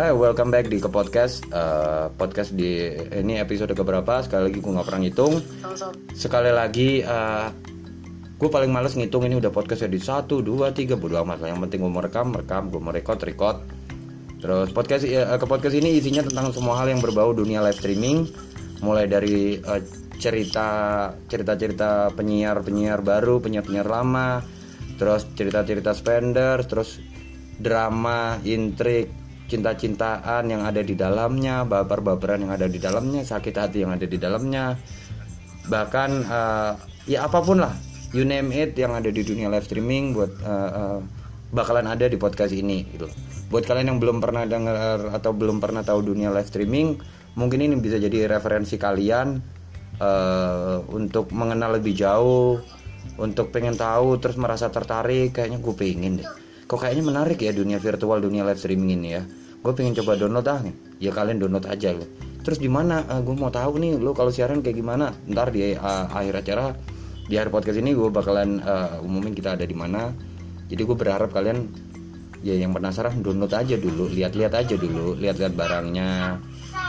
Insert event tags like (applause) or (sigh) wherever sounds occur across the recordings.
Eh, welcome back di ke podcast. Eh, podcast di ini episode keberapa? Sekali lagi gue nggak pernah ngitung. Sekali lagi, eh, gue paling males ngitung ini udah podcast di satu, dua, tiga, bodo amat lah. Yang penting gue mau rekam, rekam, gue mau record, record. Terus podcast eh, ke podcast ini isinya tentang semua hal yang berbau dunia live streaming, mulai dari eh, cerita cerita-cerita penyiar-penyiar baru, penyiar-penyiar lama, terus cerita-cerita spender, terus drama, intrik, cinta-cintaan yang ada di dalamnya, baper-baperan yang ada di dalamnya, sakit hati yang ada di dalamnya, bahkan eh, ya apa pun lah, you name it yang ada di dunia live streaming buat eh, eh, bakalan ada di podcast ini gitu. Buat kalian yang belum pernah dengar atau belum pernah tahu dunia live streaming, mungkin ini bisa jadi referensi kalian eh, untuk mengenal lebih jauh, untuk pengen tahu terus merasa tertarik, kayaknya gue pengen deh. Kok kayaknya menarik ya dunia virtual, dunia live streaming ini ya. Gue pengen coba download ah, ya kalian download aja loh. Terus gimana? Uh, gue mau tahu nih lo kalau siaran kayak gimana. Ntar di uh, akhir acara di akhir podcast ini gue bakalan uh, umumin kita ada di mana. Jadi gue berharap kalian ya yang penasaran download aja dulu, lihat-lihat aja dulu, lihat-lihat barangnya,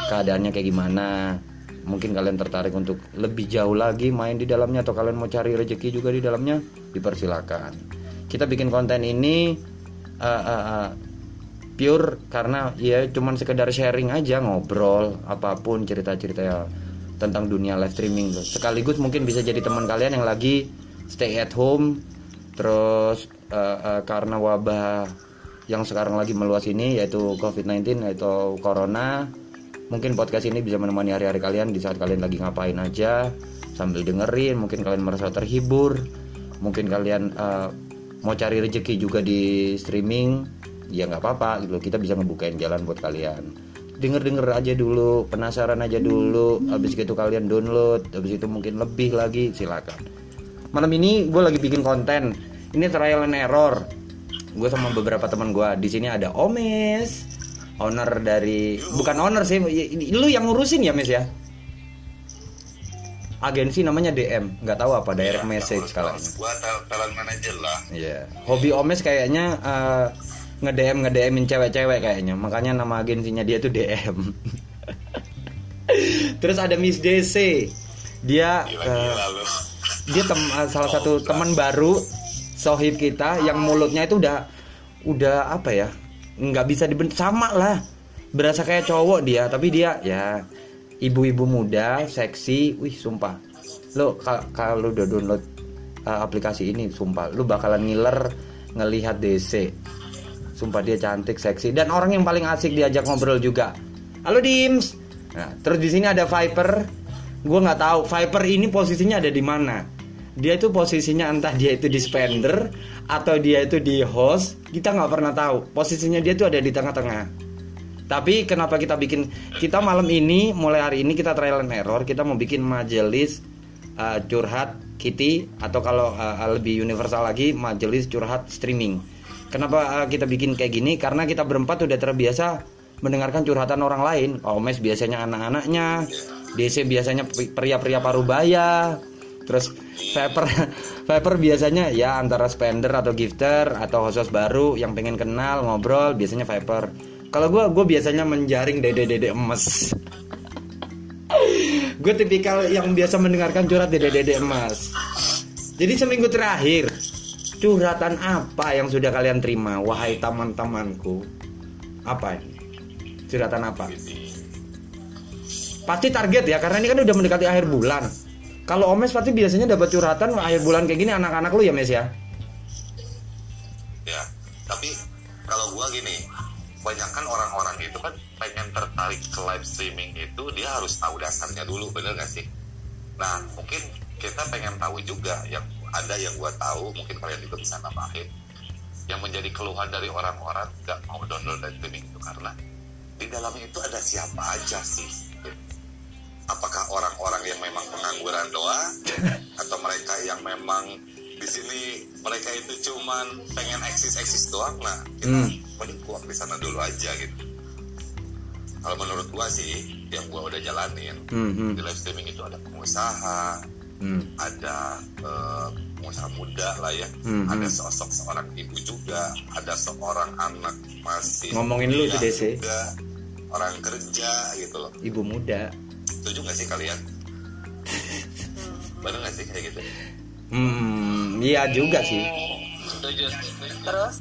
keadaannya kayak gimana. Mungkin kalian tertarik untuk lebih jauh lagi main di dalamnya atau kalian mau cari rezeki juga di dalamnya, dipersilakan. Kita bikin konten ini uh, uh, uh, pure karena ya cuman sekedar sharing aja ngobrol apa pun cerita-cerita ya tentang dunia live streaming tuh. Sekaligus mungkin bisa jadi teman kalian yang lagi stay at home terus uh, uh, karena wabah yang sekarang lagi meluas ini yaitu COVID-19 yaitu corona mungkin podcast ini bisa menemani hari-hari kalian di saat kalian lagi ngapain aja sambil dengerin mungkin kalian merasa terhibur mungkin kalian uh, mau cari rezeki juga di streaming ya nggak apa-apa gitu. Kita bisa ngebukain jalan buat kalian. Denger denger aja dulu penasaran aja dulu habis itu kalian download habis itu mungkin lebih lagi silakan. Malam ini gue lagi bikin konten. Ini trial and error. Gue sama beberapa teman gue di sini ada Omes owner dari bukan owner sih lu yang ngurusin ya Mes ya? Agensi namanya DM nggak tahu apa direct Ya, message kalau gua tal- talent manager lah. Iya. Hobi Omes kayaknya uh, nge-DM nge-DMin cewek-cewek kayaknya. Makanya nama agensinya dia tuh DM. (laughs) Terus ada Miss DC. Dia gila uh, gila lu dia tem uh, salah satu teman baru sohib kita yang mulutnya itu udah udah apa ya? nggak bisa dibentuk sama lah. Berasa kayak cowok dia, tapi dia ya ibu-ibu muda, seksi. Wih, sumpah. Lo ka- kalau udah download uh, aplikasi ini, sumpah lu bakalan ngiler ngelihat DC. Sumpah dia cantik, seksi dan orang yang paling asik diajak ngobrol juga. Halo Dims. Nah, terus di sini ada Viper. Gue nggak tahu Viper ini posisinya ada di mana. Dia itu posisinya entah dia itu di spender atau dia itu di host. Kita nggak pernah tahu. Posisinya dia itu ada di tengah-tengah. Tapi kenapa kita bikin kita malam ini mulai hari ini kita trial and error kita mau bikin majelis uh, curhat Kitty atau kalau uh, lebih universal lagi majelis curhat streaming. Kenapa uh, kita bikin kayak gini? Karena kita berempat udah terbiasa mendengarkan curhatan orang lain. Omes biasanya anak-anaknya, DC biasanya pria-pria parubaya, terus Viper (laughs) Viper biasanya ya antara spender atau gifter atau host baru yang pengen kenal ngobrol biasanya Viper. Kalau gue gue biasanya menjaring dede-dede emas. (laughs) gue tipikal yang biasa mendengarkan curhat dede-dede emas. Jadi seminggu terakhir curhatan apa yang sudah kalian terima wahai teman-temanku? Apa ini? Curhatan apa? Pasti target ya karena ini kan udah mendekati akhir bulan. Kalau Omes pasti biasanya dapat curhatan akhir bulan kayak gini anak-anak lu ya Mes ya? ya tapi kalau gua gini kebanyakan orang-orang itu kan pengen tertarik ke live streaming itu dia harus tahu dasarnya dulu bener gak sih nah mungkin kita pengen tahu juga yang ada yang gua tahu mungkin kalian juga bisa nambahin yang menjadi keluhan dari orang-orang nggak mau download live streaming itu karena di dalamnya itu ada siapa aja sih? Apakah orang-orang yang memang pengangguran doang? (laughs) Atau mereka yang memang di sini mereka itu cuman pengen eksis-eksis doang? Nah kita Hmm. mending kuat di sana dulu aja gitu. Kalau menurut gua sih yang gua udah jalanin Hmm, hmm, di live streaming itu ada pengusaha hmm. ada eh, pengusaha muda lah ya Hmm, ada hmm. sosok seorang ibu juga ada seorang anak masih Ngomongin lu tuh, DC. juga orang kerja gitu loh ibu muda setuju gak sih kalian bener gak sih kayak gitu hmm iya juga sih setuju setuju terus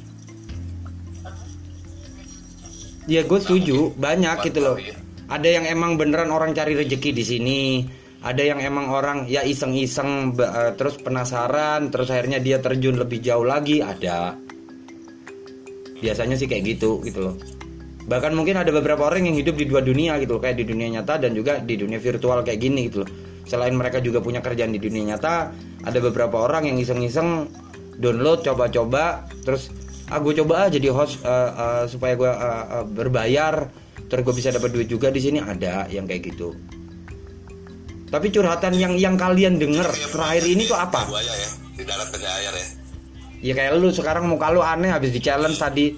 Iya gue setuju banyak gitu loh. kalian. Ada yang emang beneran orang cari rezeki di sini. Ada yang emang orang ya iseng-iseng eh, terus penasaran terus akhirnya dia terjun lebih jauh lagi ada. Biasanya sih kayak gitu gitu loh. Bahkan mungkin ada beberapa orang yang hidup di dua dunia gitu loh, kayak di dunia nyata dan juga di dunia virtual kayak gini gitu loh. Selain mereka juga punya kerjaan di dunia nyata, ada beberapa orang yang iseng-iseng download coba-coba terus ah coba jadi host eh, eh, supaya gue eh, eh, berbayar terus gue bisa dapat duit juga di sini ada yang kayak gitu tapi curhatan yang yang kalian denger terakhir ini tuh apa? Buaya ya di darat ada air ya. Ya kayak lu sekarang muka lu aneh habis di challenge tadi.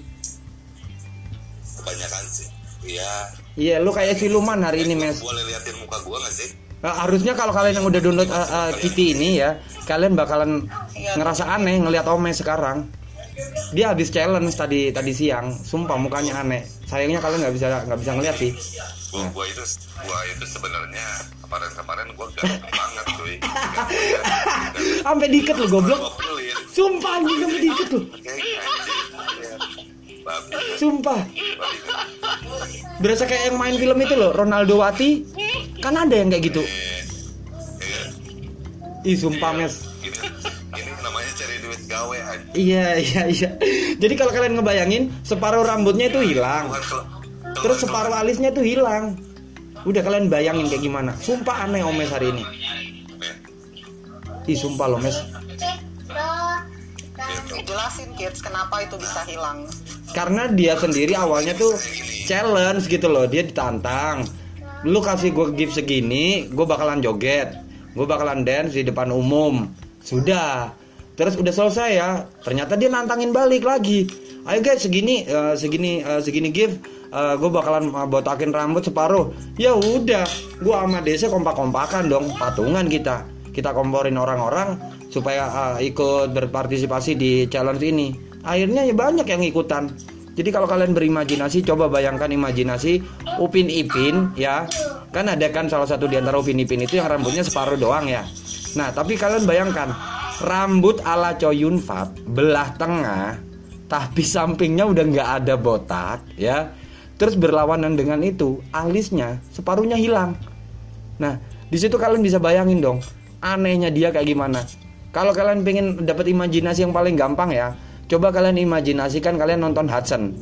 Kebanyakan sih. Iya. Iya lu kayak siluman hari ini mes boleh liatin muka gua gak sih? Nah, harusnya kalau kalian yang udah download uh, uh, Kitty ini ya, kalian bakalan ngerasa aneh ngelihat Ome sekarang. Dia habis challenge tadi tadi siang, sumpah mukanya aneh. Sayangnya kalian nggak bisa nggak bisa ngeliat sih. gua, gua itu gua itu sebenarnya kemarin-kemarin gua ganteng banget cuy (laughs) Sampai diket lu goblok. Sumpah anjing sampai diket. Iya. bagus Sumpah. Berasa kayak yang main film itu loh, Ronaldo Wati. Kan ada yang kayak gitu. Eh, iya. Ih, sumpah mes. Gawe Iya, iya, iya. Jadi kalau kalian ngebayangin, separuh rambutnya itu hilang. Bukan kalau- Terus separuh alisnya tuh hilang. Udah kalian bayangin kayak gimana? Sumpah aneh Omes hari ini. Ih sumpah loh Mes. jelasin kids kenapa itu bisa hilang Karena dia sendiri awalnya tuh challenge gitu loh. Dia ditantang. Lu kasih gue gift segini, gue bakalan joget. Gue bakalan dance di depan umum. Sudah. Terus udah selesai ya. Ternyata dia nantangin balik lagi. Ayo guys segini eh, segini eh, segini gift. gue bakalan eh, botakin rambut separuh. Ya udah, gue sama Desa kompak-kompakan dong, patungan kita. Kita komporin orang-orang supaya eh, ikut berpartisipasi di challenge ini. Akhirnya ya banyak yang ikutan. Jadi kalau kalian berimajinasi, coba bayangkan imajinasi Upin Ipin ya. Kan ada kan salah satu di antara Upin Ipin itu yang rambutnya separuh doang ya. Nah, tapi kalian bayangkan rambut ala Choyun Fat belah tengah, tapi sampingnya udah nggak ada botak ya. Terus berlawanan dengan itu, alisnya separuhnya hilang. Nah, di situ kalian bisa bayangin dong, anehnya dia kayak gimana. Kalau kalian pengen dapat imajinasi yang paling gampang ya, coba kalian imajinasikan kalian nonton Hudson.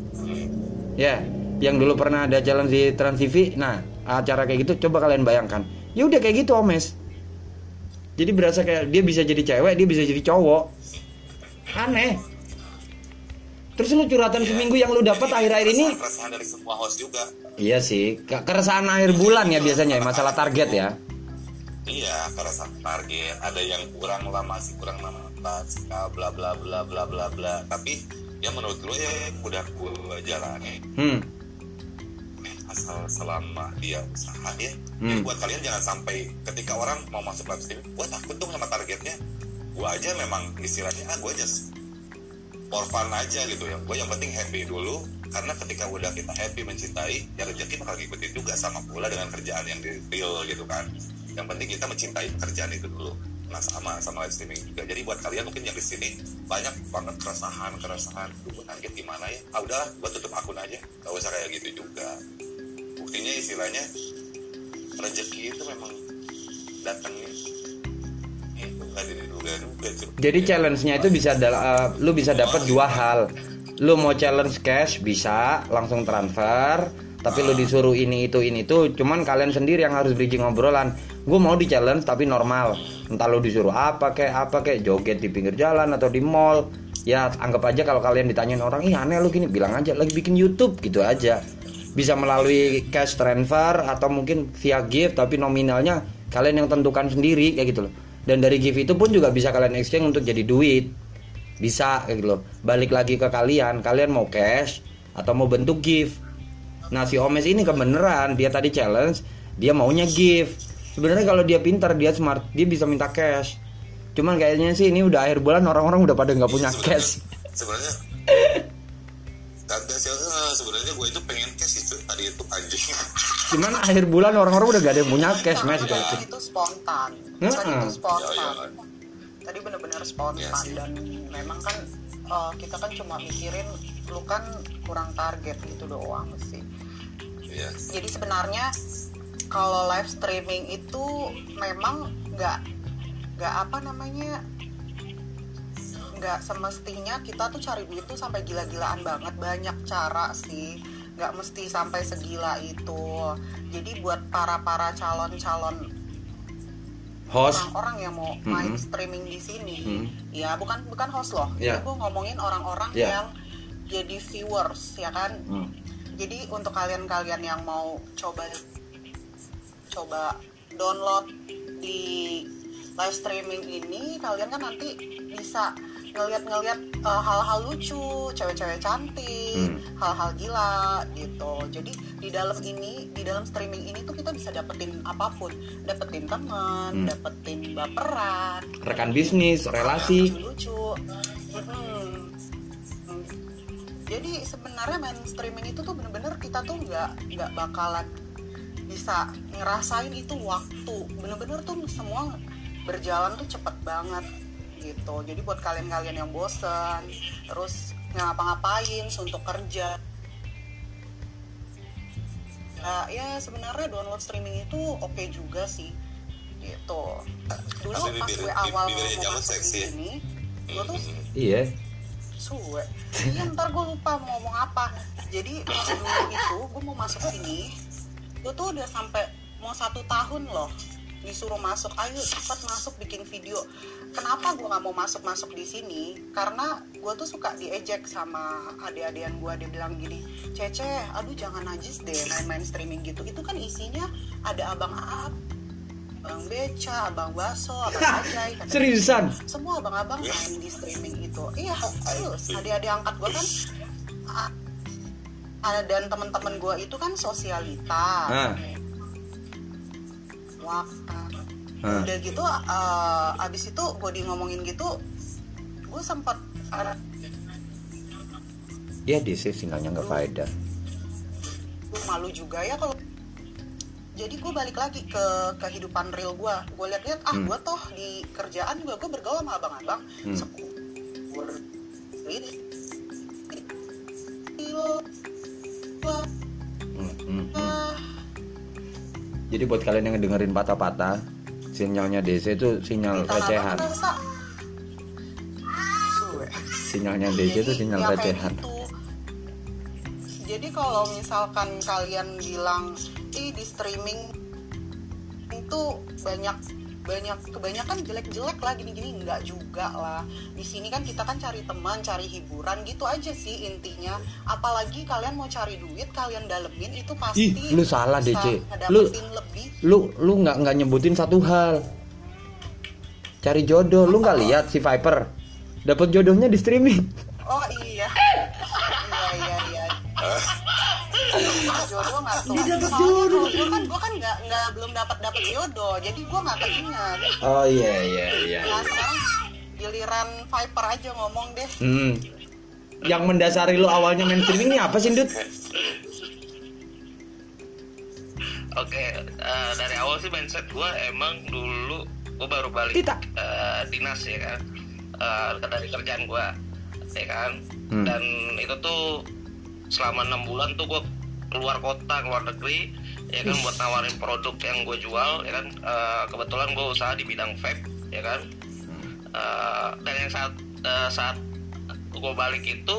Ya, yang dulu pernah ada challenge di Trans TV. Nah, acara kayak gitu coba kalian bayangkan. Ya udah kayak gitu, Omes. Jadi berasa kayak dia bisa jadi cewek, dia bisa jadi cowok. Aneh. Terus lu curhatan seminggu yang lu dapat akhir-akhir ini keresahan dari semua host juga Iya sih, ke- keresahan akhir bulan ya biasanya masalah target ya. iya keresahan target ada yang kurang lah masih kurang lama suka bla bla bla bla bla bla tapi ya menurut gue ya udah gue jalani Hmm. Asal selama dia usaha ya. Hmm. Jadi buat kalian jangan sampai ketika orang mau masuk live streaming gue takut dong sama targetnya. Gue aja memang istilahnya ah gue aja for fun aja gitu ya. Gue yang penting happy dulu karena ketika udah kita happy mencintai ya rezeki bakal ngikutin juga sama pula dengan kerjaan yang di real gitu kan. Yang penting kita mencintai pekerjaan itu dulu. Nah sama sama live streaming juga. Jadi buat kalian mungkin yang di sini banyak banget keresahan keresahan gue target gimana ya? Ah udah gue tutup akun aja. Gak usah kayak gitu juga buktinya istilahnya rezeki itu memang datangnya itu nggak diduga-duga cuy. Jadi challenge-nya itu bisa eh, lu bisa dapat dua hal. Lu mau challenge cash bisa langsung transfer, tapi lu disuruh ini itu ini itu, cuman kalian sendiri yang harus bridging obrolan. Gue mau di challenge tapi normal. Entah lu disuruh apa kayak apa kayak joget di pinggir jalan atau di mall. Ya anggap aja kalau kalian ditanyain orang, ih aneh lu gini, bilang aja lagi bikin YouTube gitu aja. Bisa melalui cash transfer atau mungkin via gift tapi nominalnya kalian yang tentukan sendiri kayak gitu loh. Dan dari gift itu pun juga bisa kalian exchange untuk jadi duit. Bisa kayak gitu loh. Balik lagi ke kalian, kalian mau cash atau mau bentuk gift. Nah, si Omes ini kebenaran dia tadi challenge, dia maunya gift. Sebenarnya kalau dia pintar, dia smart, dia bisa minta cash. Cuman kayaknya sih ini udah akhir bulan orang-orang udah pada nggak punya cash. sebenarnya eh, (laughs) sebenarnya gue itu pengen cash itu tadi itu anjing Cuman akhir bulan orang-orang udah gak ada yang punya cash, Mas. gitu. itu spontan tadi itu spontan Ya, ya. tadi bener-bener spontan sih. dan memang kan eh, kita kan cuma mikirin lu kan kurang target gitu doang sih Iya. jadi sebenarnya kalau live streaming itu memang nggak nggak apa namanya nggak semestinya kita tuh cari duit tuh sampai gila-gilaan banget banyak cara sih nggak mesti sampai segila itu jadi buat para para calon-calon Host. orang-orang yang mau main Mhm. streaming di sini Mhm. ya bukan bukan host loh. Ini gue ngomongin orang-orang Ya. yang jadi viewers ya kan Hmm. jadi untuk kalian-kalian yang mau coba coba download di live streaming ini kalian kan nanti bisa ngeliat-ngeliat uh, hal-hal lucu, cewek-cewek cantik, Hmm. hal-hal gila gitu. Jadi di dalam ini, di dalam streaming ini tuh kita bisa dapetin apa pun, dapetin teman, Hmm. dapetin baperan, Rekan bisnis, relasi. lucu-lucu. Mm-mm. Mm. Jadi sebenarnya main streaming itu tuh bener-bener kita tuh nggak nggak bakalan bisa ngerasain itu waktu. Bener-bener tuh semua berjalan tuh cepet banget gitu. Jadi buat kalian-kalian yang bosen, terus ngapa-ngapain untuk kerja. Nah, ya sebenarnya download streaming itu oke juga sih gitu. Dulu Tapi pas bibir- gue awal mau masuk di seksi ya? sini, gue tuh Iya. suwe. Iya ntar gue lupa mau ngomong apa. Jadi pas dulu itu gue mau masuk sini, gue tuh udah sampai mau satu tahun loh disuruh masuk ayo cepat masuk bikin video kenapa gue nggak mau masuk masuk di sini karena gue tuh suka diejek sama adik-adian gue dia bilang gini cece aduh jangan najis deh main-main streaming gitu itu kan isinya ada abang Aap abang beca abang baso abang ajay. Seriusan? semua abang-abang main di streaming itu iya terus adik-adik angkat gue kan ah, dan teman-teman gue itu kan sosialita Ah. Ah. udah gitu eh, abis itu gue di ngomongin gitu gue sempat ada Iya DC sinyalnya nggak faedah. malu juga ya kalau jadi gue balik lagi ke kehidupan real gue gue lihat-lihat ah Hmm. gue toh di kerjaan juga gue bergaul sama abang-abang Hmm. sekur Hmm, hmm, hmm. Jadi buat kalian yang dengerin patah-patah, sinyalnya DC itu sinyal recehan. Sinyalnya DC itu sinyal Ya, recehan. Jadi kalau misalkan kalian bilang, ih di streaming itu banyak banyak kebanyakan jelek-jelek lah gini-gini. Enggak juga lah. Di sini kan kita kan cari teman cari hiburan gitu aja sih intinya. Apalagi kalian mau cari duit kalian dalemin itu pasti Ih, lu salah, DC. ngedapetin lebih. Lu lu nggak nggak nyebutin satu hal. Cari jodoh, lu nggak lihat si Viper? Dapat jodohnya di streaming. oh iya. (laughs) Iya iya iya jodoh nggak tuh Dia dapet Soalnya jodoh. gue kan gue kan nggak nggak belum dapat dapat jodoh jadi gue nggak keinget Oh iya iya iya. nah sekarang giliran Viper aja ngomong deh Hmm. Yang mendasari lu awalnya main streaming ini apa sih, Dut? Oke, eh, dari awal sih mindset gue emang dulu gue baru balik Tita. eh, dinas ya kan, Eh, dari kerjaan gue, ya kan. Hmm. Dan itu tuh selama enam bulan tuh gue keluar kota, keluar negeri, ya kan buat nawarin produk yang gue jual, ya kan. Eh, kebetulan gue usaha di bidang vape, ya kan. Eh, dan yang saat eh, saat gue balik itu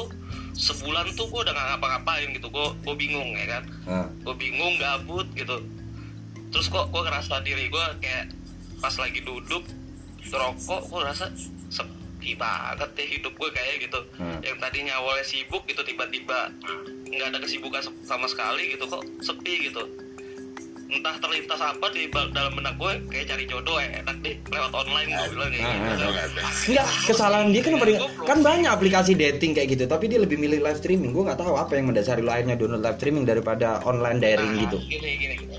sebulan tuh gue udah nggak ngapa-ngapain gitu, gue gue bingung ya kan Ah. gue bingung gabut gitu terus kok gue ngerasa diri gue kayak pas lagi duduk rokok gue rasa sepi banget ya hidup gue kayak gitu Hmm. yang tadinya awalnya sibuk gitu tiba-tiba nggak ada kesibukan sama sekali gitu kok sepi gitu entah terlintas apa di dalam benak gue kayak cari jodoh ya enak deh lewat online gue bilang kayak Ah, gitu ah, Enggak, kesalahan dia kan paling kan banyak aplikasi dating kayak gitu, tapi dia lebih milih live streaming. Gue nggak tahu apa yang mendasari lo akhirnya download live streaming daripada online daring Nah, gitu. Gini, gini, gini.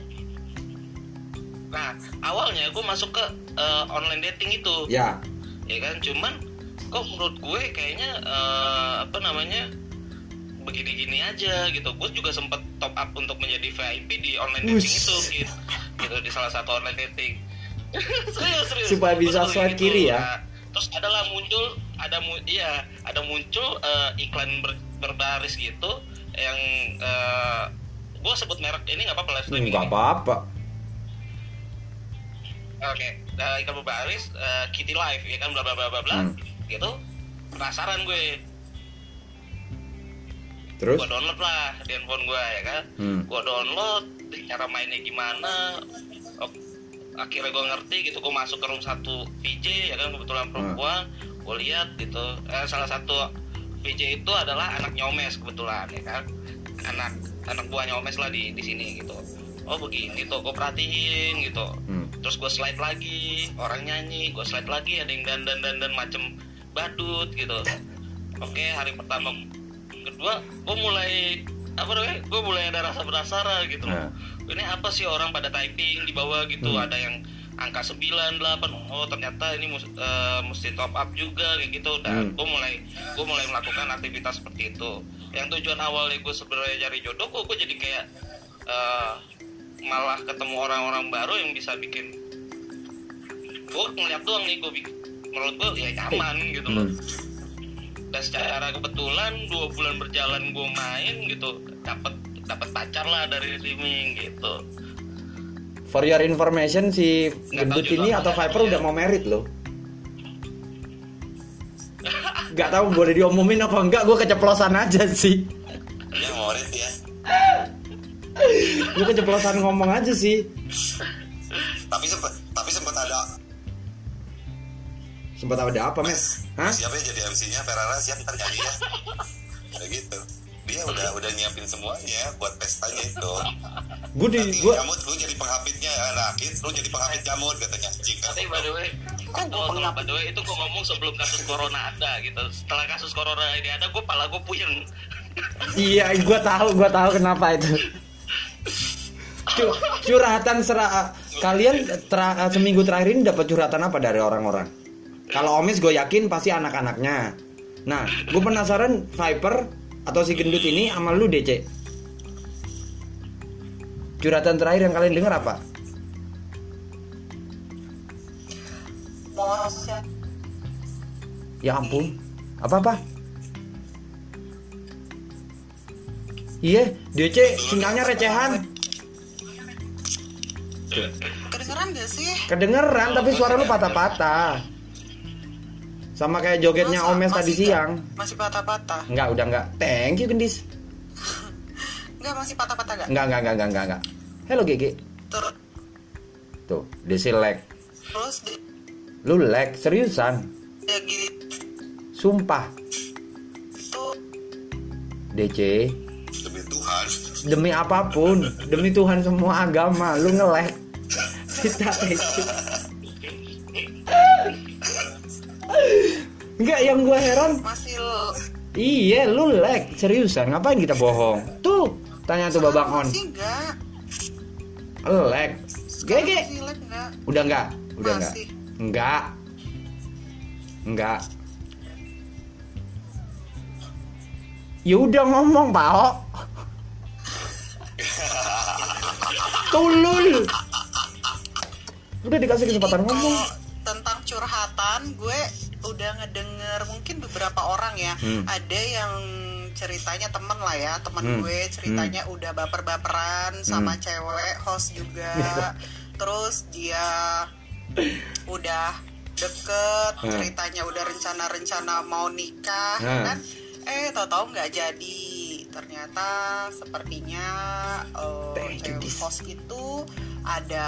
Nah, awalnya gue masuk ke eh, online dating itu. Ya, ya kan cuman kok menurut gue kayaknya eh, apa namanya begini-gini aja gitu gue juga sempat top up untuk menjadi VIP di online dating Wush. itu gitu, gitu di salah satu online dating (laughs) serius serius Supaya bisa swipe gitu. kiri ya? Nah, terus adalah muncul ada mu iya ada muncul eh, iklan ber- berbaris gitu yang gue sebut merek ini nggak apa-apa live streaming nggak apa-apa Oke, nah, ikan berbaris eh, Kitty Live ya kan bla bla bla bla bla Hmm. gitu. Penasaran gue. Terus Gue download lah di handphone gue ya kan. Hmm. Gue download cara mainnya gimana. Akhirnya gue ngerti gitu, gue masuk ke room satu VJ ya kan kebetulan perempuan, gue lihat gitu. Eh, salah satu VJ itu adalah anak nyomes kebetulan ya kan, anak anak buahnya Omes lah di di sini gitu. Oh begini tuh, gue perhatiin gitu Hmm. terus gue slide lagi orang nyanyi gue slide lagi ada yang dandan dandan macem badut gitu (laughs) oke hari pertama kedua gue mulai apa namanya gue mulai ada rasa penasaran gitu loh Nah. ini apa sih orang pada typing di bawah gitu Hmm. ada yang angka 9, 8 oh ternyata ini mus- eh, mesti top up juga kayak gitu dan Hmm. gue mulai gue mulai melakukan aktivitas seperti itu yang tujuan awalnya gue sebenarnya cari jodoh kok gue jadi kayak eh, malah ketemu orang-orang baru yang bisa bikin gue ngeliat doang nih gue bikin menurut gue ya nyaman gitu loh Hmm. Dan secara kebetulan dua bulan berjalan gue main gitu dapat dapat pacar lah dari streaming gitu For your information si Nggak gendut ini atau. Viper udah mau merit loh. (laughs) Gak tahu boleh diomongin apa enggak, gue keceplosan aja sih. Ya murid ya. Gue keceplosan ngomong aja sih. Tapi sempat tapi sempat ada Sempat ada apa, Mes? Hah? siapa yang jadi MC-nya Ferrara siap ntar nyanyi ya. Kayak gitu. Dia udah udah nyiapin semuanya buat pestanya itu. Gue di Nanti gue jamut lu jadi penghapitnya, nah kids lu jadi penghapit jamut katanya. Jika tapi by the way gua by the way itu gue ngomong sebelum kasus corona ada gitu setelah kasus corona ini ada gue pala gue puyeng Iya, gue tahu, gue tahu kenapa itu. Cu- curhatan sera kalian tera- seminggu terakhir ini dapat curhatan apa dari orang-orang? Kalau Omis gue yakin pasti anak-anaknya. Nah, gue penasaran Viper atau si gendut ini sama lu DC. Curhatan terakhir yang kalian dengar apa? Bos ya. Ya ampun, apa apa? Iya, DC sinyalnya recehan. Kedengeran gak sih? Kedengeran tapi suara lu patah-patah. Sama kayak jogetnya Masa? Omes tadi siang. nggak? Masih patah-patah. Enggak, udah enggak. Thank you, Gendis. (laughs) Enggak, masih patah-patah gak? Enggak, enggak, enggak, enggak, enggak, enggak. Hello, Gigi. Terus, Tuh, Desi lag. terus di- Lu lag, seriusan. ya gitu Sumpah. DC, demi Tuhan. demi apa pun, demi Tuhan semua agama, lu nge-lag. Kita (laughs) Enggak, yang gua heran masih Iya, lu lag seriusan. Ngapain kita bohong? Tuh, tanya tuh Babang On. Lag. Gege. masih lag enggak Udah enggak? Udah enggak? Masih. Enggak. Enggak. Ya udah ngomong, Pak. Tulul. Udah dikasih kesempatan ngomong. Tentang curhatan gue udah ngedenger mungkin beberapa orang ya. Hmm. ada yang ceritanya temen lah ya temen Hmm. gue ceritanya udah baper-baperan sama cewek host juga. Terus dia udah deket Hmm. ceritanya udah rencana-rencana mau nikah Hmm. kan? Eh tau-tau nggak jadi. Ternyata sepertinya you, cewek host itu ada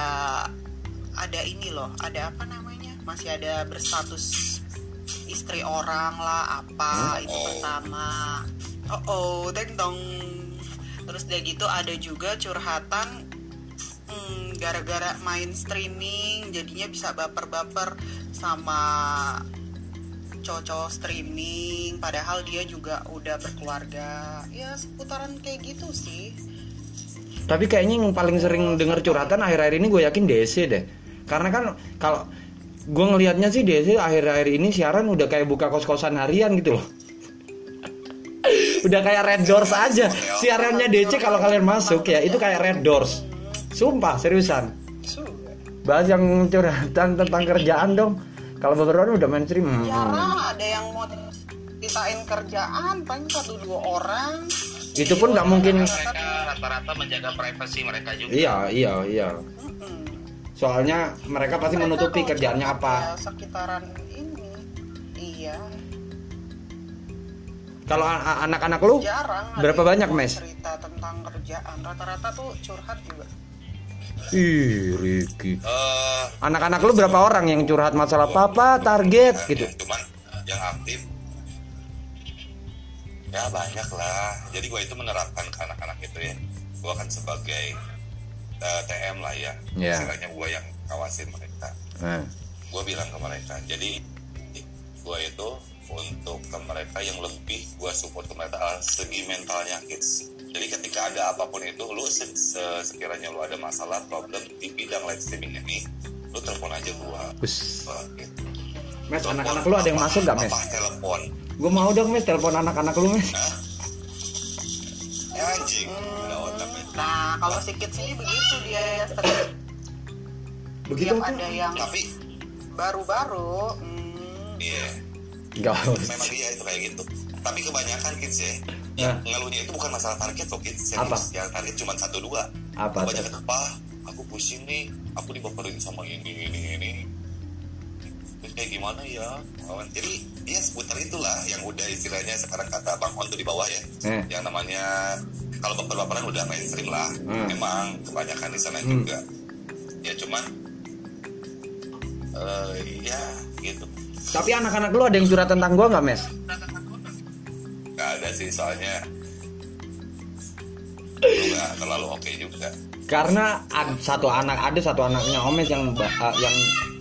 ada ini loh ada apa namanya? Masih ada berstatus istri orang lah apa itu pertama. Oh oh deng dong. Terus dia gitu ada juga curhatan hmm, gara-gara main streaming jadinya bisa baper-baper sama cowok streaming padahal dia juga udah berkeluarga. Ya seputaran kayak gitu sih. Tapi kayaknya yang paling sering denger curhatan akhir-akhir ini gue yakin DC deh. Karena kan kalau gue ngelihatnya sih dia sih akhir-akhir ini siaran udah kayak buka kos-kosan harian gitu loh. (laughs) Udah kayak red doors aja. Siarannya DC kalau kalian masuk ya itu kayak red doors. Sumpah seriusan. Bahas yang curhatan tentang kerjaan dong. Kalau beberapa orang udah mainstream. Hmm. jarang ada yang mau ceritain kerjaan paling satu dua orang. Itu pun nggak mungkin. Mereka rata-rata menjaga privasi mereka juga. Iya iya iya. Soalnya mereka pasti Mereka menutupi kerjaannya apa. ya sekitaran ini. Iya. Kalau anak-anak lu jarang berapa banyak mes? cerita tentang kerjaan. Rata-rata tuh curhat juga. Ih Ricky Eh, anak-anak lu berapa orang yang curhat masalah papa target gitu? cuman yang aktif. Ya banyak lah jadi gue itu menerapkan ke anak-anak itu ya. Gue kan sebagai eh, TM lah ya Ya. istilahnya gue yang kawasin mereka nah. gue bilang ke mereka jadi gue itu untuk ke mereka yang lebih gue support ke mereka segi mentalnya kids jadi ketika ada apa pun itu lu se- se- sekiranya lu ada masalah problem di bidang live streaming ini lu telepon aja gue Bus. gitu. Mes anak-anak lu ada yang masuk gak mes telepon gue mau dong mes telepon anak-anak lu mes ya anjing ya. Nah kalau si kids ini begitu dia ya sering begitu tiap ada yang tapi baru-baru hmm, iya. Enggak memang dia itu kayak gitu. Tapi kebanyakan kids ya Nah. yang ngeluhnya itu bukan masalah target loh kids. Serius. Apa? yang target cuma satu dua. Apa kebanyakan apa aku pusing nih. Aku dibaperin sama ini ini ini kayak gimana ya? Kawan jadi dia seputar itulah yang udah istilahnya sekarang kata bang On tuh di bawah ya. Eh. yang namanya kalau baper-baperan udah mainstream lah. Hmm. emang kebanyakan di sana Hmm. juga. Ya cuman eh ya gitu. Tapi anak-anak lu ada yang curhat tentang gua nggak mes? Nggak ada sih soalnya nggak terlalu oke juga. Karena ad- satu anak ada satu anaknya omes yang uh, yang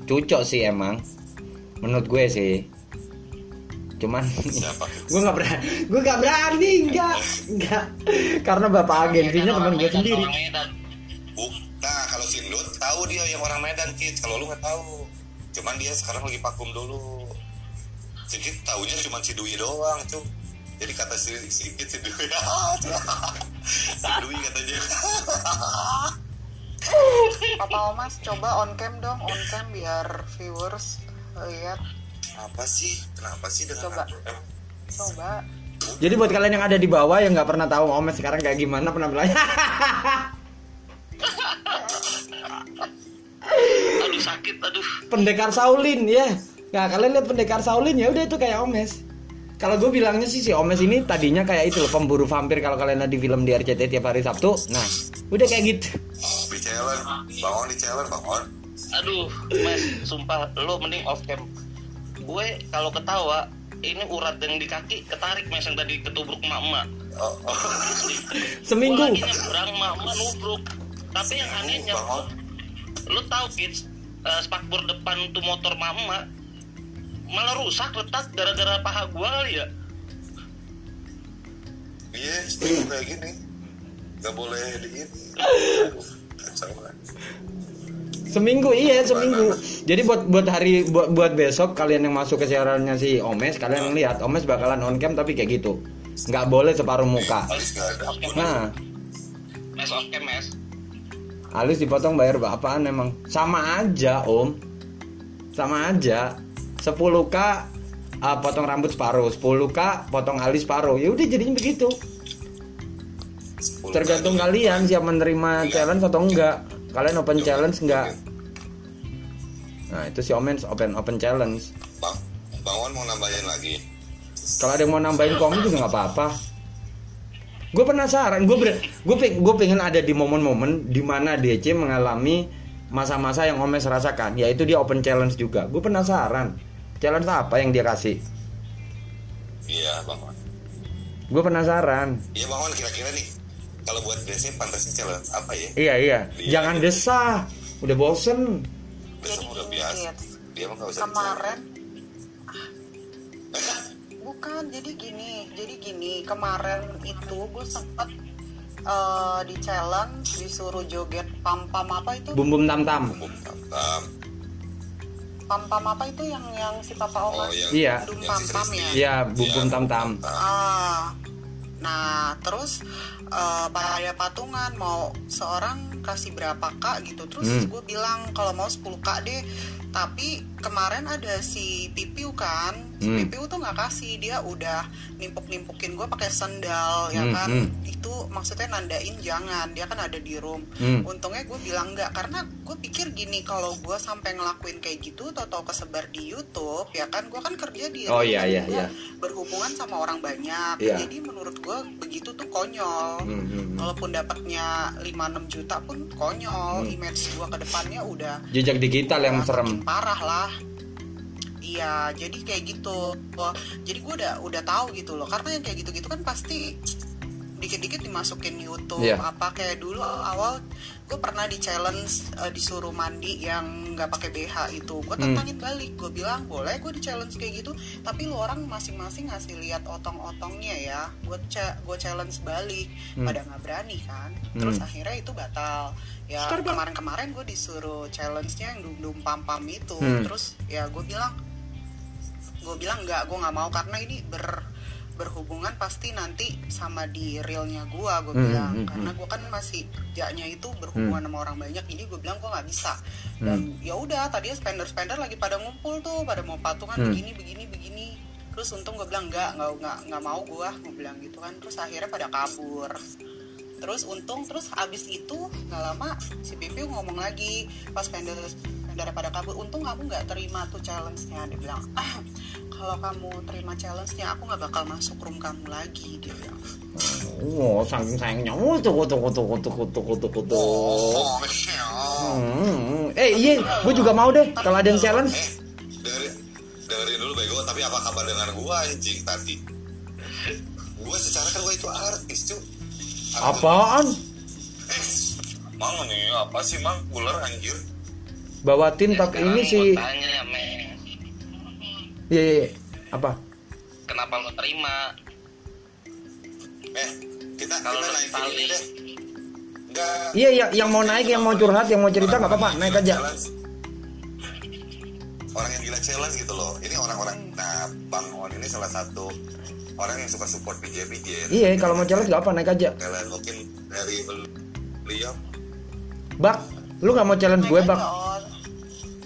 cucok sih emang menurut gue sih cuman siapa (laughs) gue nggak berani gue nggak berani nggak nggak karena bapak agensinya teman gue sendiri Orang Medan. Buk. Nah kalau si Ndut tahu dia yang orang Medan kids. Kalau lu nggak tahu. Cuman dia sekarang lagi vakum dulu. Si Kid taunya cuma si Dwi doang tuh. Jadi kata si, si Kid si Dwi. (laughs) si Dwi katanya. Papa Omas coba on cam dong on cam biar viewers lihat Apa sih? Kenapa sih dengan Coba. Eh, coba. Jadi buat kalian yang ada di bawah yang nggak pernah tahu omes sekarang kayak gimana penampilannya? (laughs) Aduh sakit aduh. Pendekar Saulin ya. Nah kalian lihat pendekar Saulin ya udah itu kayak Omes. Kalau gue bilangnya sih si Omes ini tadinya kayak itu loh pemburu vampir kalau kalian lihat di film di RCTI tiap hari Sabtu. Nah udah kayak gitu. Di challenge. Bangun di challenge bangun. Aduh mas sumpah lo mending off cam. Gue kalau ketawa ini urat yang di kaki ketarik mas yang tadi ketubruk emak emak Oh, oh. seminggu. Gue lagi nyebrang emak emak nubruk. Tapi yang anehnya lo tahu kids eh, spakbor depan tuh motor emak malah rusak retak gara-gara paha gue kali ya? Iya, setuju kayak gini. Gak boleh di ini. (laughs) Seminggu iya seminggu. Jadi buat buat hari buat buat besok kalian yang masuk ke siarannya si Omes kalian lihat Omes bakalan on cam tapi kayak gitu. Nggak boleh separuh muka. Nah. Mes off cam mes alis dipotong bayar apaan emang? Sama aja om. Sama aja. 10k ah, potong rambut separuh. 10k potong alis separuh. Ya udah jadinya begitu. 10 tergantung kali. kalian siap menerima challenge atau enggak kalian open challenge enggak nah itu si Omen open open challenge. Bang, Bangun mau nambahin lagi. kalau ada yang mau nambahin komen juga nggak apa-apa. Gue penasaran gue gue gue pengen ada di momen-momen di mana DC mengalami masa-masa yang Omes rasakan yaitu dia open challenge juga. Gue penasaran challenge apa yang dia kasih? Iya, Bangun. gue penasaran. Iya, Bangun kira-kira nih. Kalau buat DC fantasy challenge apa ya? iya iya Iya. jangan desah udah bosen Besok udah biasa. Dia mah gak usah kemarin bukan jadi gini jadi gini kemarin itu gue sempet eh, di challenge disuruh joget pam pam apa itu bum bum tam tam Bum, tam, tam. pam pam apa itu yang yang si papa oh omas yang Iya. dum yang pam pam ya Iya, bubum Iya, tam-tam. Ah, nah terus eh, pada patungan mau seorang kasih berapa kak gitu terus Hmm. gue bilang kalau mau 10 kak deh tapi kemarin ada si Pipiu kan Hmm. Pipiu tuh nggak kasih dia udah nimpuk nimpukin gue pakai sendal ya Hmm, kan hmm. itu maksudnya nandain jangan dia kan ada di room Hmm. untungnya gue bilang enggak karena gue pikir gini kalau gue sampai ngelakuin kayak gitu atau kesebar di YouTube ya kan gue kan kerja di Oh, room iya, iya, iya. berhubungan sama orang banyak Iya. jadi menurut gue begitu tuh konyol Hmm, hmm, hmm. walaupun dapatnya 5-6 juta pun konyol Hmm. image gue ke depannya udah Jejak digital yang serem. parah lah iya jadi kayak gitu. Wah, jadi gue udah udah tahu gitu loh. Karena yang kayak gitu-gitu kan pasti dikit-dikit dimasukin YouTube Iya. apa. Kayak dulu awal gue pernah di challenge eh, disuruh mandi yang nggak pakai BH itu. Gue Hmm. tantangin balik. Gue bilang boleh gue di challenge kayak gitu tapi lu orang masing-masing ngasih lihat otong-otongnya ya. Gue gue challenge balik. Hmm. pada nggak berani kan. Terus Hmm. akhirnya itu batal. Ya kemarin-kemarin gue disuruh challenge-nya yang dum dum pam pam itu. Hmm. terus ya gue bilang gue bilang nggak gue nggak mau karena ini ber berhubungan pasti nanti sama di realnya gue gue Hmm, bilang. hmm, karena gue kan masih kerjanya itu berhubungan sama orang banyak jadi gue bilang gue nggak bisa. Dan ya udah tadinya spender spender lagi pada ngumpul tuh pada mau patungan Hmm. begini begini begini. Terus untung gue bilang nggak nggak nggak nggak mau gue gue bilang gitu kan. Terus akhirnya pada kabur. Terus untung terus abis itu nggak lama si Pipiu ngomong lagi pas spender spender pada kabur untung kamu nggak terima tuh challenge-nya dia bilang ah kalau kamu terima challenge-nya aku nggak bakal masuk room kamu lagi dia bilang Oh, saking sayangnya. Oh, tuh, tuh, tuh, tuh, tuh, tuh, tuh, tuh, tuh. Eh, iya, gue juga mau deh kalau ada yang challenge. eh dengerin dengerin dulu bego tapi apa kabar dengan gua anjing tadi gua secara kan gua itu artis cu Artis. Apaan? eh mang nih apa sih mang ular anjir Bawa tim Ya, tapi ini gua si tanya ya Iya, iya, iya. apa? kenapa lo terima eh kita Kalau kita lu naikin tali. ini deh enggak Iya, yang, yang mau naik, yang mau curhat, yang mau cerita nggak apa-apa, naik aja. orang yang gila challenge gitu loh ini orang-orang nah bang On ini salah satu orang yang suka support PJ PJ Iya, kalau mau challenge nggak apa, naik aja. kalian mungkin dari beliau Bak, lu nggak mau challenge gue, Naik Bak?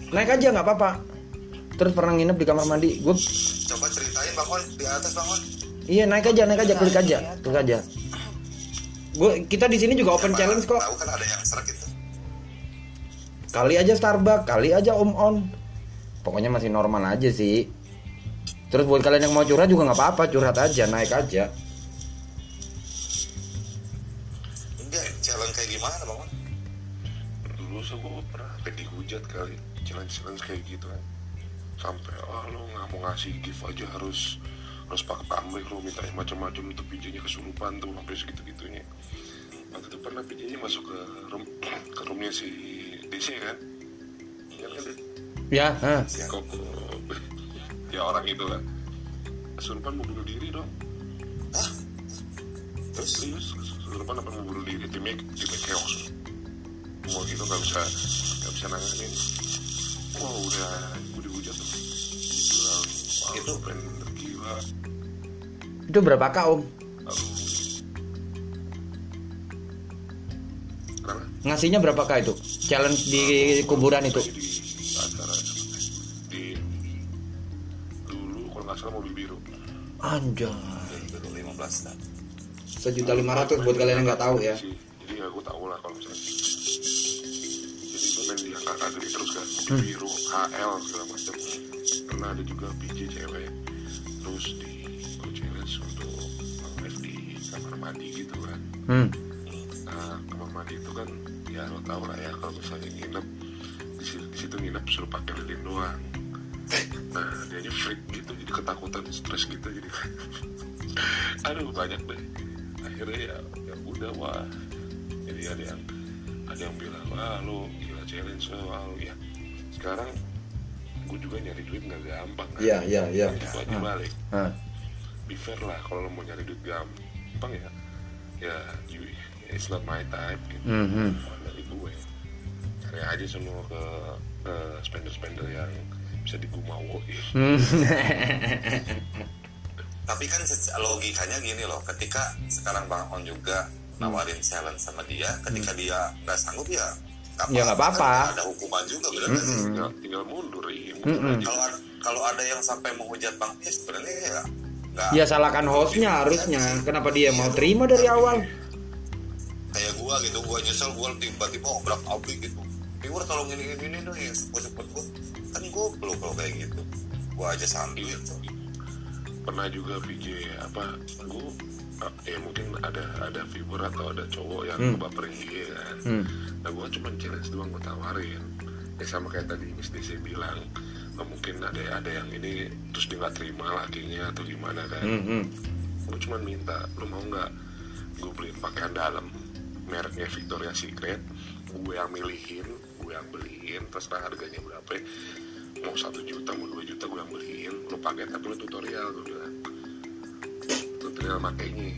Naik aja nggak apa-apa. Terus pernah nginep di kamar mandi, gue coba ceritain bang On di atas bang On Iya naik aja, naik aja, klik aja, klik aja. Gue kita di sini juga open Siapa challenge kok. tahu kan ada yang serak itu Kali aja Starbucks, kali aja Om On. Pokoknya masih normal aja sih. Terus buat kalian yang mau curhat juga nggak apa-apa, curhat aja, naik aja. enggak challenge kayak gimana bang On dulu sih gue pernah dihujat kali challenge challenge kayak gitu kan. Sampai ah lo nggak mau ngasih gift aja harus harus pakai pamrih lo minta macam-macam untuk PJ-nya kesurupan tuh sampai segitu gitunya waktu itu pernah PJ-nya masuk ke room (clears throat) ke roomnya si DC kan? Ingat kan Dit? Ya, ah. kok (laughs) ya orang itu kan. Kesurupan mau bunuh diri dong. Terus? Serius? Kesurupan apa mau bunuh diri? Timnya timnya chaos. Semua gitu nggak bisa nggak bisa nanganin wah udah gue dihujat tuh bilang Itu- pengen gila Itu berapa kak Om? aduh kenapa Ngasihnya berapa kak itu? Challenge di kuburan itu? di di dulu kalau nggak salah mobil biru Anjay. baru 15 nah. Sejuta lima ratus buat kalian yang nggak tahu ya. Jadi ya gue tahu lah kalau misalnya jadi gue main di angka agri terus kan mobil Hmm. biru HL segala macam. Pernah ada juga PJ cewek. Terus di challenge untuk live di kamar mandi gitu kan. Hmm. nah kamar mandi itu kan ya lo tau lah ya kalau misalnya nginep di situ, di situ nginep suruh pakai lilin doang. Nah dia freak gitu jadi ketakutan stres gitu jadi (laughs) aduh banyak deh. Akhirnya ya ya udah wah. Jadi ada yang ada yang bilang wah lo gila challenge wah lo ya sekarang gue juga nyari duit nggak gampang kan Iya, iya, iya. itu aja Ah. balik Ah. be fair lah kalau lo mau nyari duit gampang ya ya you, it's not my type gitu Hmm, hmm. dari gue cari aja semua ke ke spender spender yang bisa digumawoin Hmm. (laughs) tapi kan logikanya gini loh ketika sekarang bang On juga nawarin challenge sama dia ketika dia nggak sanggup ya Ya, nggak apa-apa. Ada hukuman juga nggak sih? Mm-mm. tinggal tinggal mundur iya Mm-mm. mundur aja kalau ada, kalau ada yang sampai menghujat bang ya sebenarnya ya nggak Ya salahkan hostnya harusnya. Kenapa dia mau terima dari awal? kayak gua gitu gua nyesel gua tiba-tiba ngobrak abrik gitu viewer tolong ini ini ini nih cepet cepet gua kan gua belum kalau kayak gitu gua aja sambil gitu pernah juga VJ apa gue ya mungkin ada ada viewer atau ada cowok yang Hmm. kebaperin dia kan. Hmm. nah gue cuma challenge doang gue tawarin. Ya sama kayak tadi Miss DC bilang nggak mungkin ada ada yang ini terus dia nggak terima lakinya atau gimana kan. Hmm, hmm. gue cuma minta lu mau nggak gue beliin pakaian dalam mereknya Victoria's Secret? Gue yang milihin gue yang beliin terserah harganya berapa mau satu juta mau dua juta gue yang beliin. Lu pakai tapi lu tutorial gue tutorial makainya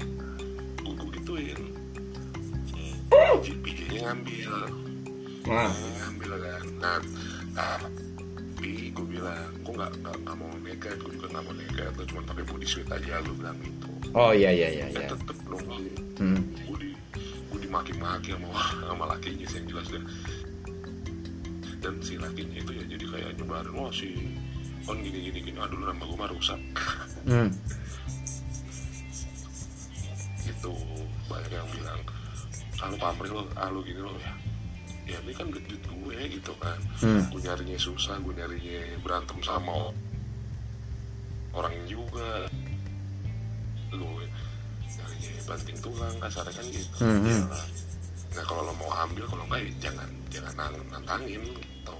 gue gue gituin. PJ nya ngambil. Nah, ngambil kan. Nah tapi gue bilang gue nggak nggak mau nekat gue juga nggak mau nekat lu cuma pakai body suit aja lu bilang gitu. Oh iya iya iya ya iya. tetep dong Hmm. gue di gue dimaki-maki sama sama lakinya sih yang jelas dan dan si lakinya itu ya jadi kayak nyebarin wah si on gini gini gini aduh nama gue mah rusak. Hmm. (laughs) gitu banyak yang bilang lu pamrih lo ah lu gini lo ya. Ya ini kan gendut gue gitu kan. Hmm. gue nyarinya susah gue nyarinya berantem sama orang juga. Lu nyarinya banting tulang kasarnya kan gitu. Hmm, hmm. Ya, nah kalau lo mau ambil kalau enggak ya jangan jangan nantangin gitu.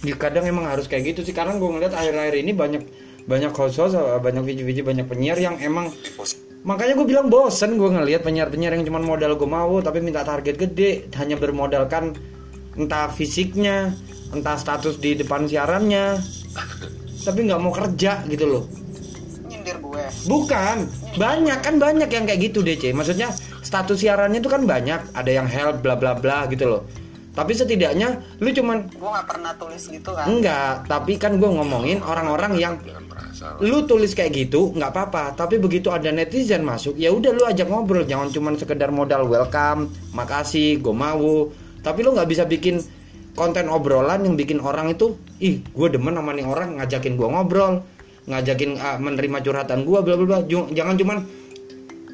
Ya, kadang emang harus kayak gitu sih. Karena gue ngeliat akhir-akhir ini banyak banyak host-host banyak video-video banyak penyiar yang emang makanya gue bilang bosen gue ngeliat penyiar-penyiar yang cuma modal gue mau tapi minta target gede. Hanya bermodalkan entah fisiknya entah status di depan siarannya. Tapi nggak mau kerja gitu loh. Nyindir gue. Bukan. Banyak kan banyak yang kayak gitu DC maksudnya status siarannya itu kan banyak. Ada yang help bla bla bla gitu loh tapi setidaknya lu cuman gue nggak pernah tulis gitu kan? Enggak tapi kan gue ngomongin orang-orang yang lu tulis kayak gitu nggak apa-apa. Tapi begitu ada netizen masuk ya udah lu ajak ngobrol. Jangan cuman sekedar modal welcome makasih gue mau. Tapi lu nggak bisa bikin konten obrolan yang bikin orang itu ih gue demen sama nih orang ngajakin gue ngobrol ngajakin ah, menerima curhatan gue bla bla bla. Jangan cuman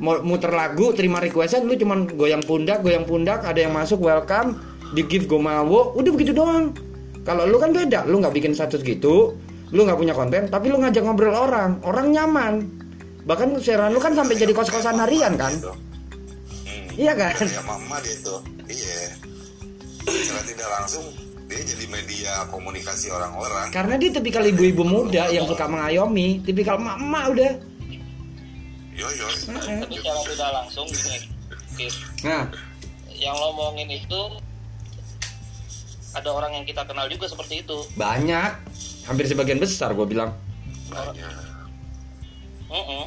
muter lagu terima requestan. Lu cuman goyang pundak goyang pundak ada yang masuk welcome di give gue mau udah begitu doang. Kalau lu kan beda lu nggak bikin status gitu lu nggak punya konten tapi lu ngajak ngobrol orang orang nyaman. Bahkan siaran lu kan sampai jadi kos-kosan harian kan. Hmm. iya kan? Ya mama dia tuh. Iya. Secara tidak langsung dia jadi media komunikasi orang-orang. Karena dia tipikal ibu-ibu muda yang suka mengayomi tipikal emak udah. Yo yo. Tapi secara tidak langsung gini Kis, nah. Yang lo omongin itu ada orang yang kita kenal juga seperti itu banyak hampir sebagian besar gue bilang banyak Mm-mm.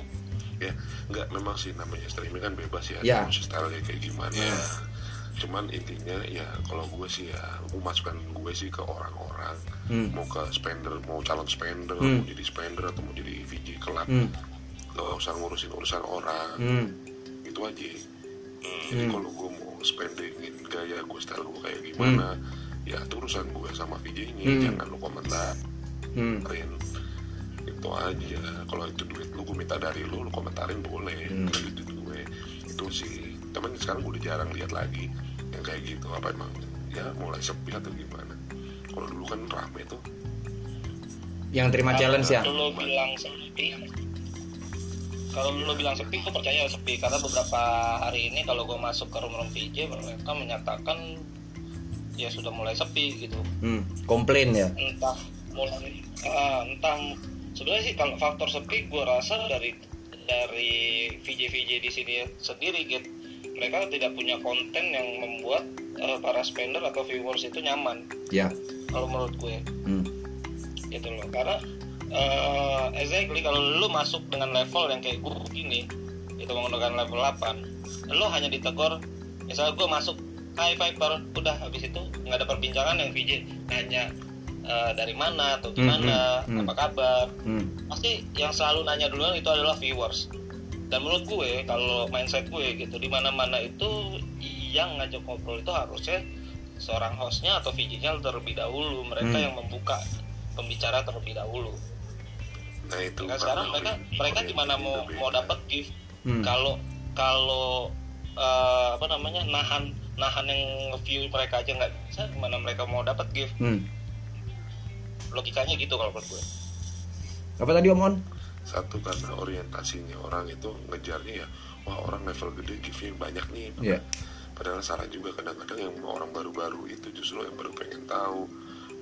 ya nggak memang sih namanya streaming kan bebas ya Ya. mau stylenya kayak gimana cuman intinya ya kalau gue sih ya gue masukkan gue sih ke orang-orang Hmm. mau ke spender mau calon spender Hmm. mau jadi spender atau mau jadi VJ kelab hmm. gak usah ngurusin urusan orang Hmm. itu aja jadi Hmm. kalau gue mau spendingin gaya gue style gue kayak gimana ya itu urusan gue sama VJ nya Hmm. jangan lu komentarin Hmm. itu aja. Kalau itu duit lu gue minta dari lu lu komentarin boleh. Hmm. itu duit gue itu sih. Temen sekarang gue udah jarang lihat lagi yang kayak gitu. Apa emang? Ya mulai sepi atau gimana? Kalau dulu kan rame tuh. Yang terima challenge ya? Kalau lo bilang sepi, kalau lo bilang sepi, gue percaya sepi. Karena beberapa hari ini kalau gue masuk ke room-room VJ mereka menyatakan ya sudah mulai sepi gitu. hmm. komplain ya Entah mulai, ah, entah sebenarnya sih kalau faktor sepi gue rasa dari dari VJ VJ di sini sendiri gitu mereka tidak punya konten yang membuat eh, para spender atau viewers itu nyaman ya kalau menurut gue hmm. gitu loh karena eh exactly kalau lu masuk dengan level yang kayak gue gini itu menggunakan level 8 lu hanya ditegur misalnya gue masuk high five baru udah habis itu nggak ada perbincangan yang VJ hanya eh, dari mana atau gimana hmm, hmm. apa kabar Hmm. pasti yang selalu nanya duluan itu adalah viewers dan menurut gue kalau mindset gue gitu di mana mana itu yang ngajak ngobrol itu harusnya seorang hostnya atau VJ-nya terlebih dahulu mereka Hmm. yang membuka pembicara terlebih dahulu nah itu kan sekarang mereka mereka gimana mau mau dapat gift Hmm. kalau kalau eh, apa namanya nahan nahan yang view mereka aja nggak bisa gimana mereka mau dapat gift Hmm. logikanya gitu kalau menurut gue Apa tadi Om On? satu karena orientasinya orang itu ngejarnya ya wah orang level gede give banyak nih Iya. padahal salah juga kadang-kadang yang orang baru-baru itu justru yang baru pengen tahu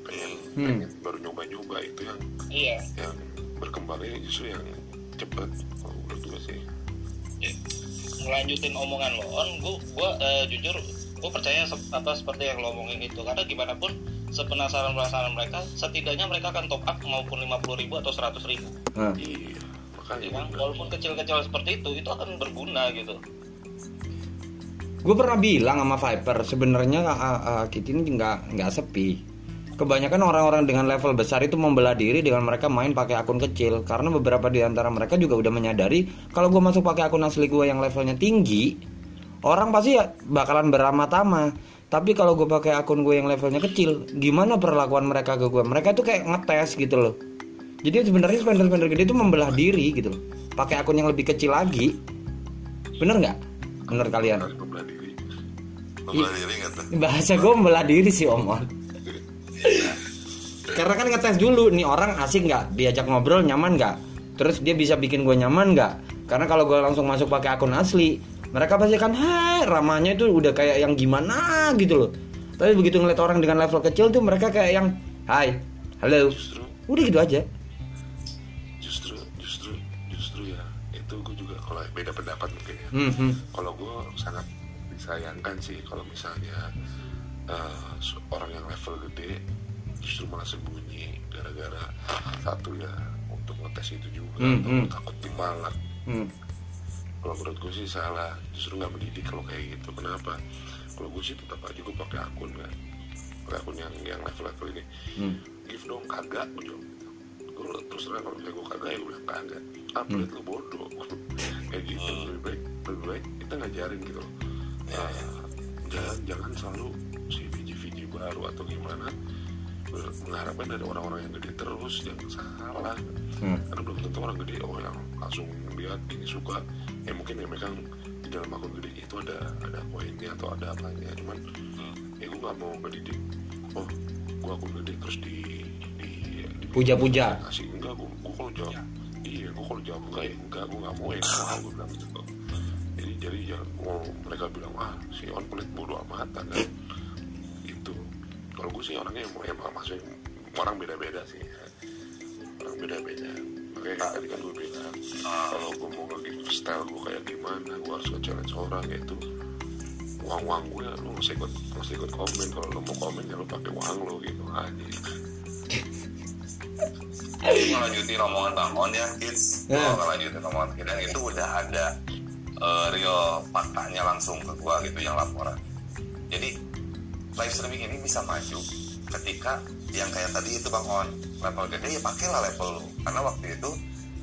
pengen Hmm. pengen baru nyoba-nyoba itu yang iya yang berkembangnya justru yang cepet kalau menurut gue sih melanjutin omongan lo on gue gue jujur gue percaya apa seperti yang lo omongin itu karena gimana pun sepenasaran penasaran mereka setidaknya mereka akan top up maupun 50.000 ribu atau 100.000 ribu Nah. iya makanya ya kan? walaupun kecil-kecil seperti itu itu akan berguna gitu Gue pernah bilang sama Viper sebenarnya uh, uh, kita ini nggak nggak sepi. Kebanyakan orang-orang dengan level besar itu membelah diri dengan mereka main pakai akun kecil karena beberapa di antara mereka juga udah menyadari kalau gue masuk pakai akun asli gue yang levelnya tinggi, orang pasti ya bakalan beramah-tamah. Tapi kalau gue pakai akun gue yang levelnya kecil, gimana perlakuan mereka ke gue? Mereka tuh kayak ngetes gitu loh. Jadi sebenarnya spender-spender gede itu membelah diri gitu loh. Pakai akun yang lebih kecil lagi. Bener nggak? Menurut kalian? membelah diri Membelah diri nggak tuh? bahasa gue membelah diri sih omon karena kan ngetes dulu nih orang asik nggak diajak ngobrol nyaman nggak terus dia bisa bikin gue nyaman nggak karena kalau gue langsung masuk pakai akun asli mereka pasti kan hai ramahnya itu udah kayak yang gimana gitu loh tapi begitu ngeliat orang dengan level kecil tuh mereka kayak yang hai halo justru udah gitu aja justru justru justru ya itu gue juga kalau beda pendapat mungkin ya hmm, hmm. kalau gue sangat disayangkan sih kalau misalnya se- orang yang level gede justru malah sembunyi gara-gara satu ya untuk ngetes itu juga Hmm, atau hmm. takut dimalak Hmm. Kalau menurut gue sih salah. Justru nggak mendidik kalau kayak gitu. Kenapa? Kalau gue sih tetap aja gue pakai akun kan pakai akun yang yang level-level ini. Hmm. give dong kagak gue jawab. Gitu Gua terus terang kalau misalnya gue kagak ya gue bilang kagak. Ah Hmm. lu bodoh. (laughs) Kayak gitu lebih baik lebih baik kita ngajarin gitu loh. Eh, jangan jangan selalu si biji-biji baru atau gimana mengharapkan dari orang-orang yang gede terus yang salah. Hmm. karena belum tentu orang gede oh yang langsung lihat ini suka. Ya mungkin ya mereka di dalam akun gede itu ada ada poinnya atau ada apanya. Cuman ya gue nggak mau ngedidik. Oh gue akun gede terus di di, di Puja-puja. kasih. Enggak gue gue kalau jawab iya. gue kalau jawab enggak ya enggak gue nggak mau ya mau gue bilang gitu. Jadi jadi jangan mau mereka bilang ah si on pelit bodo amatan kan kalau gue sih orangnya mau emang maksudnya orang beda-beda sih. Ya. orang beda-beda. Makanya kan tadi kan gue bilang kalau gue mau nge style gue kayak gimana gue harus nge-challenge orang yaitu uang uang gue lu mesti ikut mesti ikut komen. Kalau lu mau komen ya lu pakai uang lu gitu. Aja Jadi ngelanjutin omongan Bang On ya kids? Ya. Kalau ngelanjutin omongan kita itu udah ada eh, real faktanya langsung ke gua gitu yang laporan. Jadi live streaming ini bisa maju ketika yang kayak tadi itu Bang On level gede ya pakailah level lu. Karena waktu itu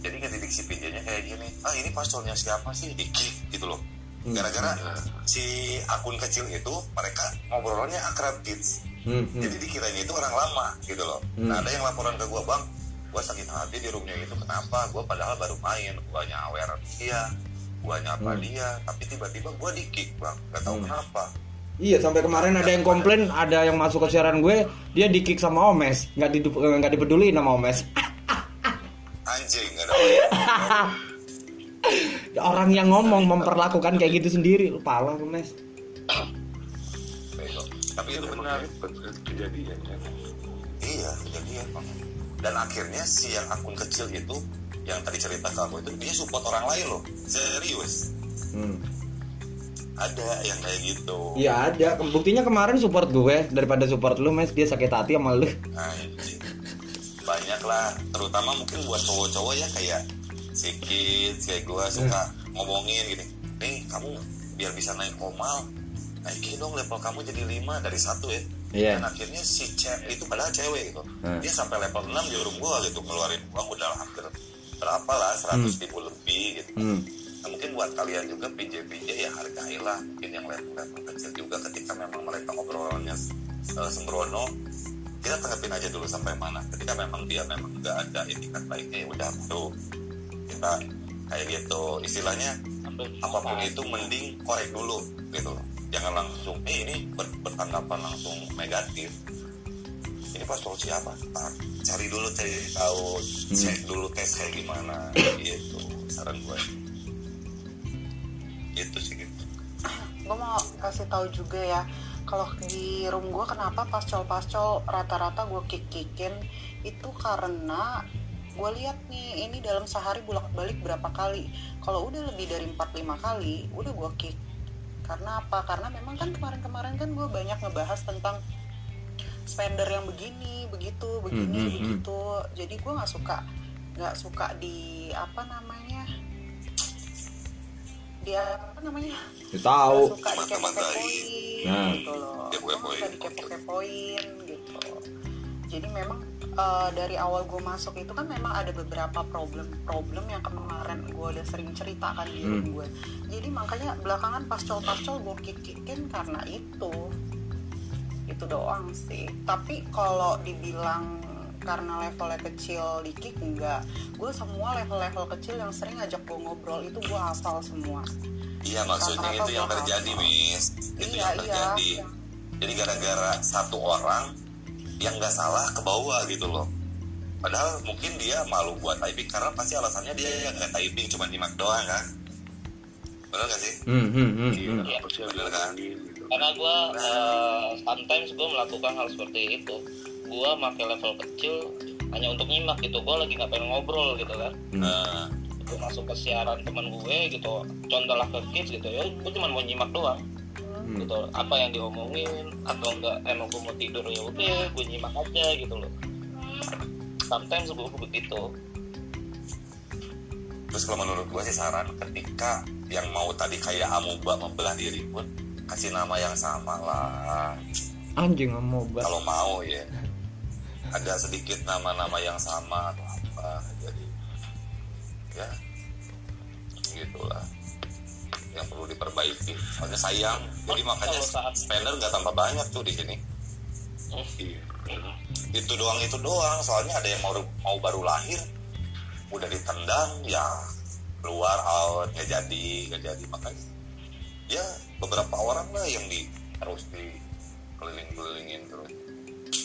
jadi ngedidik si PJ-nya kayak gini ah ini paspornya siapa sih? Diki gitu loh. Gara-gara si akun kecil itu mereka ngobrolnya akrab kids. Hmm, hmm. jadi dikiranya itu orang lama gitu loh. Hmm. nah ada yang laporan ke gua bang gua sakit hati di roomnya itu kenapa? Gua padahal baru main gua nyawer dia gua nyapa Hmm. dia tapi tiba-tiba gua di kick bang. Gak tahu Hmm. kenapa Iya sampai kemarin ada yang komplain ada yang masuk ke siaran gue dia di kick sama Omes. Nggak di nggak dipeduli sama Omes. Anjing gak ada. (laughs) Orang yang ngomong memperlakukan kayak gitu sendiri lu pala Omes. Tapi itu benar kejadian kan iya kejadian dan akhirnya si yang akun kecil itu yang tadi cerita ke aku itu dia support orang lain loh. Serius. Hmm. Ada yang kayak gitu. Iya ada. Buktinya kemarin support gue. Daripada support lu Mes dia sakit hati sama lu. Anjing. banyak lah. Terutama mungkin buat cowok-cowok ya kayak kids kayak gue suka ngomongin gini nih kamu biar bisa naik komal naikin dong level kamu jadi 5 dari satu ya. Iya. dan akhirnya si cewek itu padahal cewek gitu. Hmm. dia sampai level 6 di room gua gitu ngeluarin uang udah hampir berapa lah 100 ribu lebih gitu. Hmm. Nah, mungkin buat kalian juga PJ-PJ ya hargailah. Mungkin yang level-level kecil juga ketika memang mereka obrolannya eh, sembrono kita tanggapin aja dulu sampai mana. Ketika memang dia memang nggak ada etikat baiknya ya udah bro. Kita kayak gitu. Istilahnya apa pun itu mending korek dulu gitu. Jangan langsung eh ini ber- bertanggapan langsung negatif. Ini pas solusi apa? Ntar cari dulu cari tahu cek dulu tes kayak gimana gitu. Saran gue itu sih gitu gue mau kasih tahu juga ya kalau di room gue kenapa pascol-pascol rata-rata gue kick-kickin? Itu karena gue lihat nih ini dalam sehari bolak-balik berapa kali. Kalau udah lebih dari 4-5 kali udah gue kick. Karena apa? Karena memang kan kemarin-kemarin kan gue banyak ngebahas tentang spender yang begini begitu begini hmm, hmm. begitu. Jadi gue nggak suka nggak suka di apa namanya dia apa namanya? Ya, tahu. Suka dikepo-kepoin Nah. gitu loh. Suka dikepo-kepoin gitu. Jadi memang eh, dari awal gue masuk itu kan memang ada beberapa problem-problem yang kemarin gue udah sering ceritakan di Hmm. gue jadi makanya belakangan pascol-pascol gue kick-kickin karena itu. Itu doang sih. Tapi kalau dibilang karena levelnya kecil di kick enggak gue semua level-level kecil yang sering ngajak gue ngobrol itu gue hafal semua iya maksudnya itu yang terjadi hafal. mis itu Iya, yang iya. terjadi jadi gara-gara satu orang yang nggak salah ke bawah gitu loh padahal mungkin dia malu buat typing karena pasti alasannya dia yang nggak typing cuma nyimak doang kan benar gak sih hmm, hmm, hmm, iya hmm. Iya. Bener kan? karena gue sometimes gue melakukan hal seperti itu gue pakai level kecil hanya untuk nyimak gitu. Gue lagi nggak pengen ngobrol gitu kan. Nah gue masuk ke siaran teman gue gitu. Contoh lah ke kids gitu ya gue cuma mau nyimak doang. Hmm. gitu. Apa yang diomongin atau enggak emang gue mau tidur ya udah gue nyimak aja gitu loh. Sometimes gue begitu. Terus kalau menurut gue sih saran ketika yang mau tadi kayak amuba membelah diri pun kasih nama yang sama lah. Anjing banget kalau mau ya (laughs) ada sedikit nama-nama yang sama atau apa jadi ya gitulah. Yang perlu diperbaiki. Soalnya sayang. Jadi makanya Kalau saat- spender nggak tambah banyak tuh di sini. Iya. Itu doang itu doang. Soalnya ada yang mau mau baru lahir udah ditendang ya keluar out nggak jadi nggak jadi. Makanya ya beberapa orang lah yang di harus di keliling-kelilingin terus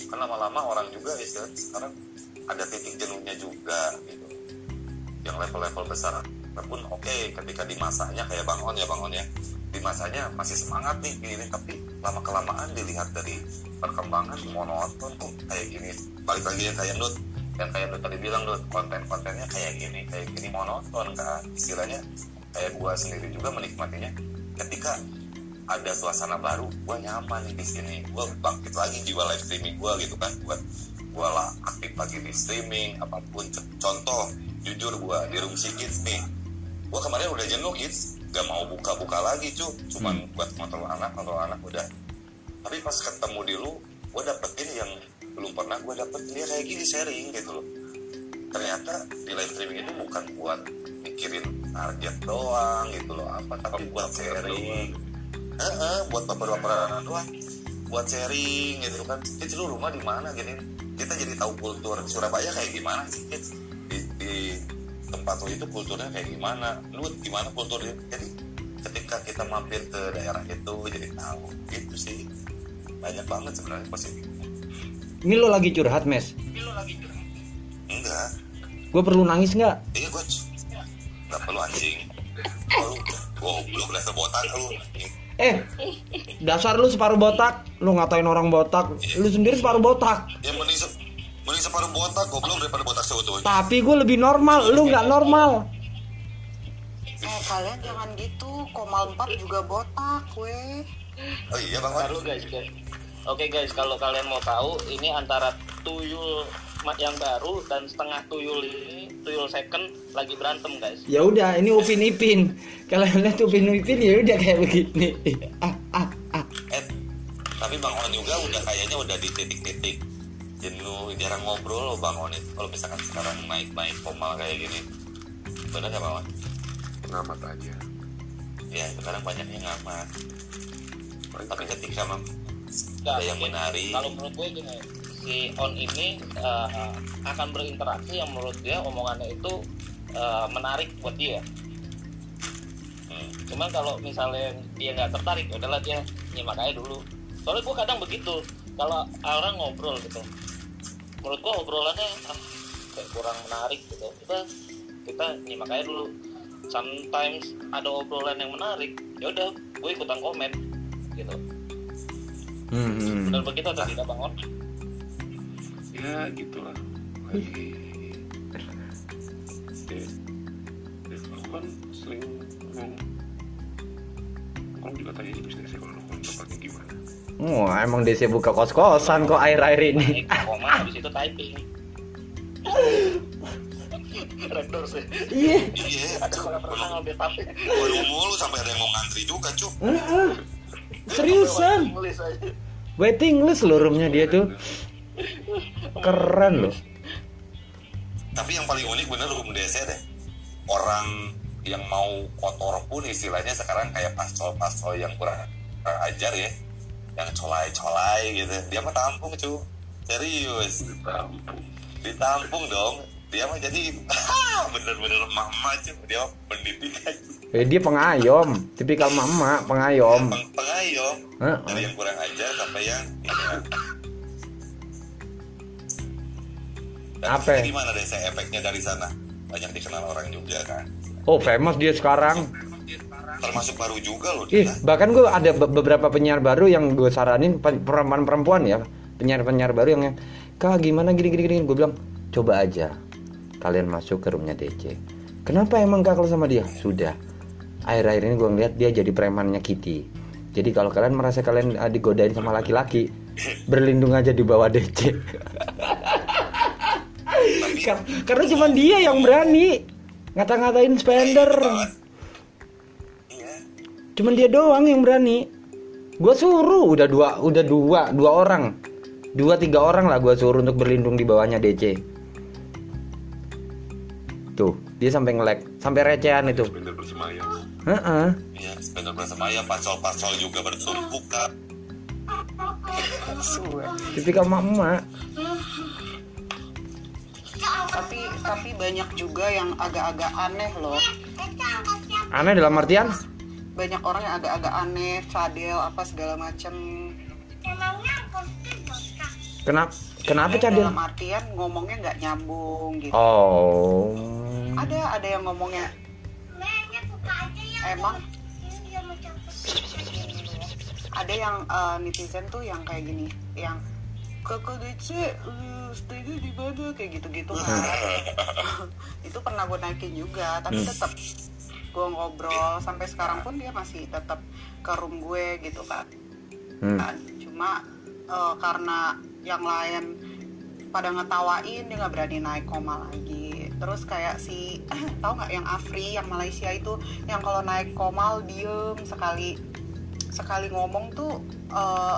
kan lama-lama orang juga istilah sekarang ada titik jenuhnya juga gitu. Yang level-level besar pun oke ketika di masanya kayak Bang On ya Bang On ya. Di masanya masih semangat nih gini. Tapi lama kelamaan dilihat dari perkembangan monoton kok kayak gini. Balik lagi yang kayak Nut yang kayak Nut tadi bilang Nut konten-kontennya kayak gini kayak gini monoton kan istilahnya kayak gua sendiri juga menikmatinya ketika ada suasana baru gua nyaman nih di sini. Gua bangkit lagi jiwa live streaming gua gitu kan buat gua lah aktif lagi di streaming apa pun. Contoh jujur gua di room si kids nih gua kemarin udah jenuh kids gak mau buka-buka lagi cu. Cuman buat kontrol anak kontrol anak udah. Tapi pas ketemu di lu gua dapetin yang belum pernah gua dapet. Dia kayak gini sharing gitu loh. Ternyata di live streaming itu bukan buat mikirin target doang gitu loh. Apa tapi buat sharing Heeh, buat beberapa doang. Buat sharing gitu kan. Kids lu rumah di mana? Gini kita jadi tahu kultur Surabaya kayak gimana sih di, di tempat lu itu kulturnya kayak gimana? Lu gimana kulturnya? Jadi ketika kita mampir ke daerah itu jadi tahu. Gitu sih. Banyak banget sebenarnya positif ini lo lagi curhat mes? Enggak. Gue perlu nangis nggak? Iya gue nggak perlu anjing. Lu goblok dasar botak lu eh dasar lu separuh botak lu ngatain orang botak lu sendiri separuh botak. Yang mending se- mending separuh botak goblok daripada botak seutuhnya. Tapi gue lebih normal lu nggak normal. Eh kalian jangan gitu komal 4 juga botak weh. Oh iya bang guys, guys. Oke guys, kalau kalian mau tahu, ini antara tuyul yang baru dan setengah tuyul ini, tuyul second lagi berantem guys. ya udah ini upin ipin. Kalian lihat upin ipin ya udah kayak begini. Ah ah ah. Eh tapi bang On juga udah kayaknya udah di titik-titik jenuh jarang ngobrol loh bang On itu kalau misalkan sekarang naik-naik formal kayak gini. Bener nggak bang On? ngamat aja. Ya sekarang banyak yang ngamat tapi ketika ada yang mungkin. menari kalau menurut gue gini si on ini eh, akan berinteraksi yang menurut dia omongannya itu eh, menarik buat dia Hmm. cuman kalau misalnya dia nggak tertarik ya udahlah dia nyimak aja dulu soalnya gue kadang begitu kalau orang ngobrol gitu menurut gue obrolannya ah, kayak kurang menarik gitu kita kita nyimak aja dulu sometimes ada obrolan yang menarik ya udah gue ikutan komen gitu Hmm, hmm. benar begitu atau tidak bang On? Ya gitulah. Lagi ya, aku kan sering ngomong kamu juga tanya di bisnisnya kalau nongkrong tempatnya gimana. Wah, emang DC buka kos-kosan kok air-air ini. koma habis itu typing. Rektor sih. Iya. iya ada kalau pernah ngambil tapi. Baru mulu sampai ada yang mau ngantri juga cuk. Seriusan. tulis aja. Waiting list loh roomnya dia tuh. Keren loh. tapi yang paling unik bener room DC deh. Orang yang mau kotor pun istilahnya sekarang kayak pascol-pascol yang kurang kurang ajar ya. Yang colai-colai gitu. Dia mah tampung cu. Serius. Ditampung. Ditampung dong. Dia mah jadi (laughs) bener-bener mama cu. Dia mah pendidikan Eh, dia pengayom, tipikal mama, pengayom. Peng pengayom. Heeh. dari yang kurang ajar sampai yang Apa? ini gimana deh saya efeknya dari sana banyak dikenal orang juga kan Oh, famous dia sekarang. termasuk baru juga loh Ih, dia bahkan gue ada be- beberapa penyiar baru yang gue saranin pe- perempuan-perempuan ya, penyiar-penyiar baru yang, kak gimana gini-gini gini. Gue bilang, coba aja kalian masuk ke roomnya DC. Kenapa emang kak kalau sama dia? Sudah. Akhir-akhir ini gue ngeliat dia jadi premannya Kitty. Jadi kalau kalian merasa kalian ah, digodain sama laki-laki, (laughs) berlindung aja di bawah DC. (laughs) Karena cuma dia yang berani ngata-ngatain spender. Cuman dia doang yang berani. Gua suruh udah dua udah dua dua orang. Dua tiga orang lah gua suruh untuk berlindung di bawahnya DC. Tuh, dia sampai ngelek, sampai recehan itu. spender bersemayam Heeh. iya sepeda bersemaya pasol-pasol juga bertumpuk kak Tipikal emak tapi tapi banyak juga yang agak-agak aneh loh Aneh dalam artian? banyak orang yang agak-agak aneh cadel apa segala macam Kenapa? Kenapa cadel? dalam artian ngomongnya nggak nyambung gitu Oh. ada ada yang ngomongnya emang ada yang eh, netizen tuh yang kayak gini yang kakak DC uh, stay-nya di mana? Kayak gitu-gitu. Kan (laughs) itu pernah gue naikin juga tapi Hmm. tetap gue ngobrol. Sampai sekarang pun dia masih tetap ke room gue gitu kan Hmm. kan cuma eh, karena yang lain pada ngetawain dia nggak berani naik koma lagi. Terus kayak si (clears throat) tahu nggak yang Afri yang Malaysia itu yang kalau naik komal diem sekali. Sekali ngomong tuh eh,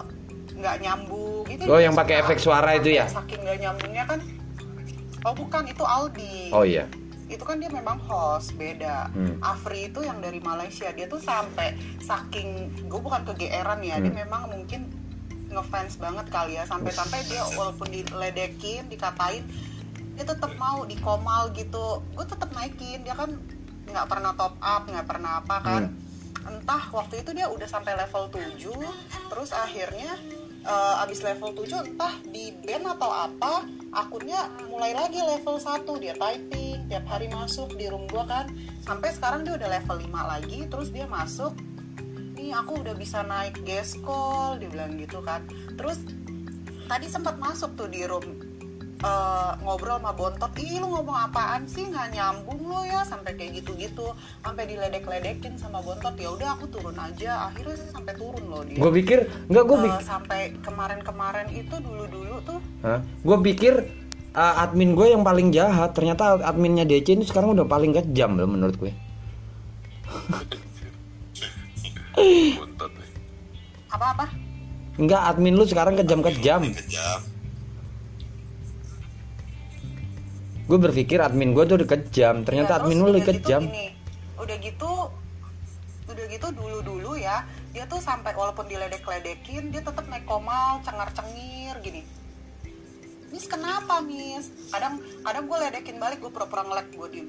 nggak nyambung. Gitu Oh, yang pakai efek suara itu ya? saking nggak nyambungnya kan oh bukan itu Aldi. Oh iya. itu kan dia memang host beda. Hmm. Afri itu yang dari Malaysia. Dia tuh sampai saking gue bukan kegeeran ya dia Hmm. memang mungkin ngefans banget kali ya. Sampai-sampai dia walaupun diledekin dikatain dia tetap mau di komal gitu. Gue tetap naikin. Dia kan nggak pernah top up nggak pernah apa kan. Entah waktu itu dia udah sampai level 7 terus akhirnya eh, abis level 7 entah di ban atau apa akunnya mulai lagi level 1 dia typing tiap hari masuk di room gua kan. Sampai sekarang dia udah level 5 lagi terus dia masuk. Nih aku udah bisa naik guest call dia bilang gitu kan. Terus tadi sempat masuk tuh di room eh, ngobrol sama bontot ih lu ngomong apaan sih? Nggak nyambung lo ya sampai kayak gitu-gitu sampai diledek-ledekin sama bontot. Ya udah aku turun aja. Akhirnya sih sampai turun loh dia. Gue pikir enggak gue Eh, pikir sampai kemarin-kemarin itu dulu-dulu tuh. Gue pikir uh, admin gue yang paling jahat. Ternyata adminnya DC ini sekarang udah paling kejam loh menurut gue. bontot nih. Apa-apa? Enggak, admin lu sekarang kejam-kejam. kejam Gue berpikir admin gue tuh udah kejam, ternyata Ya, admin lu udah lebih kejam. Gitu, gini, udah gitu udah gitu dulu dulu ya dia tuh sampai walaupun diledek-ledekin dia tetap naik komal cengar-cengir gini. Miss kenapa Miss? Kadang kadang gue ledekin balik gue pura-pura ngelek gue diem.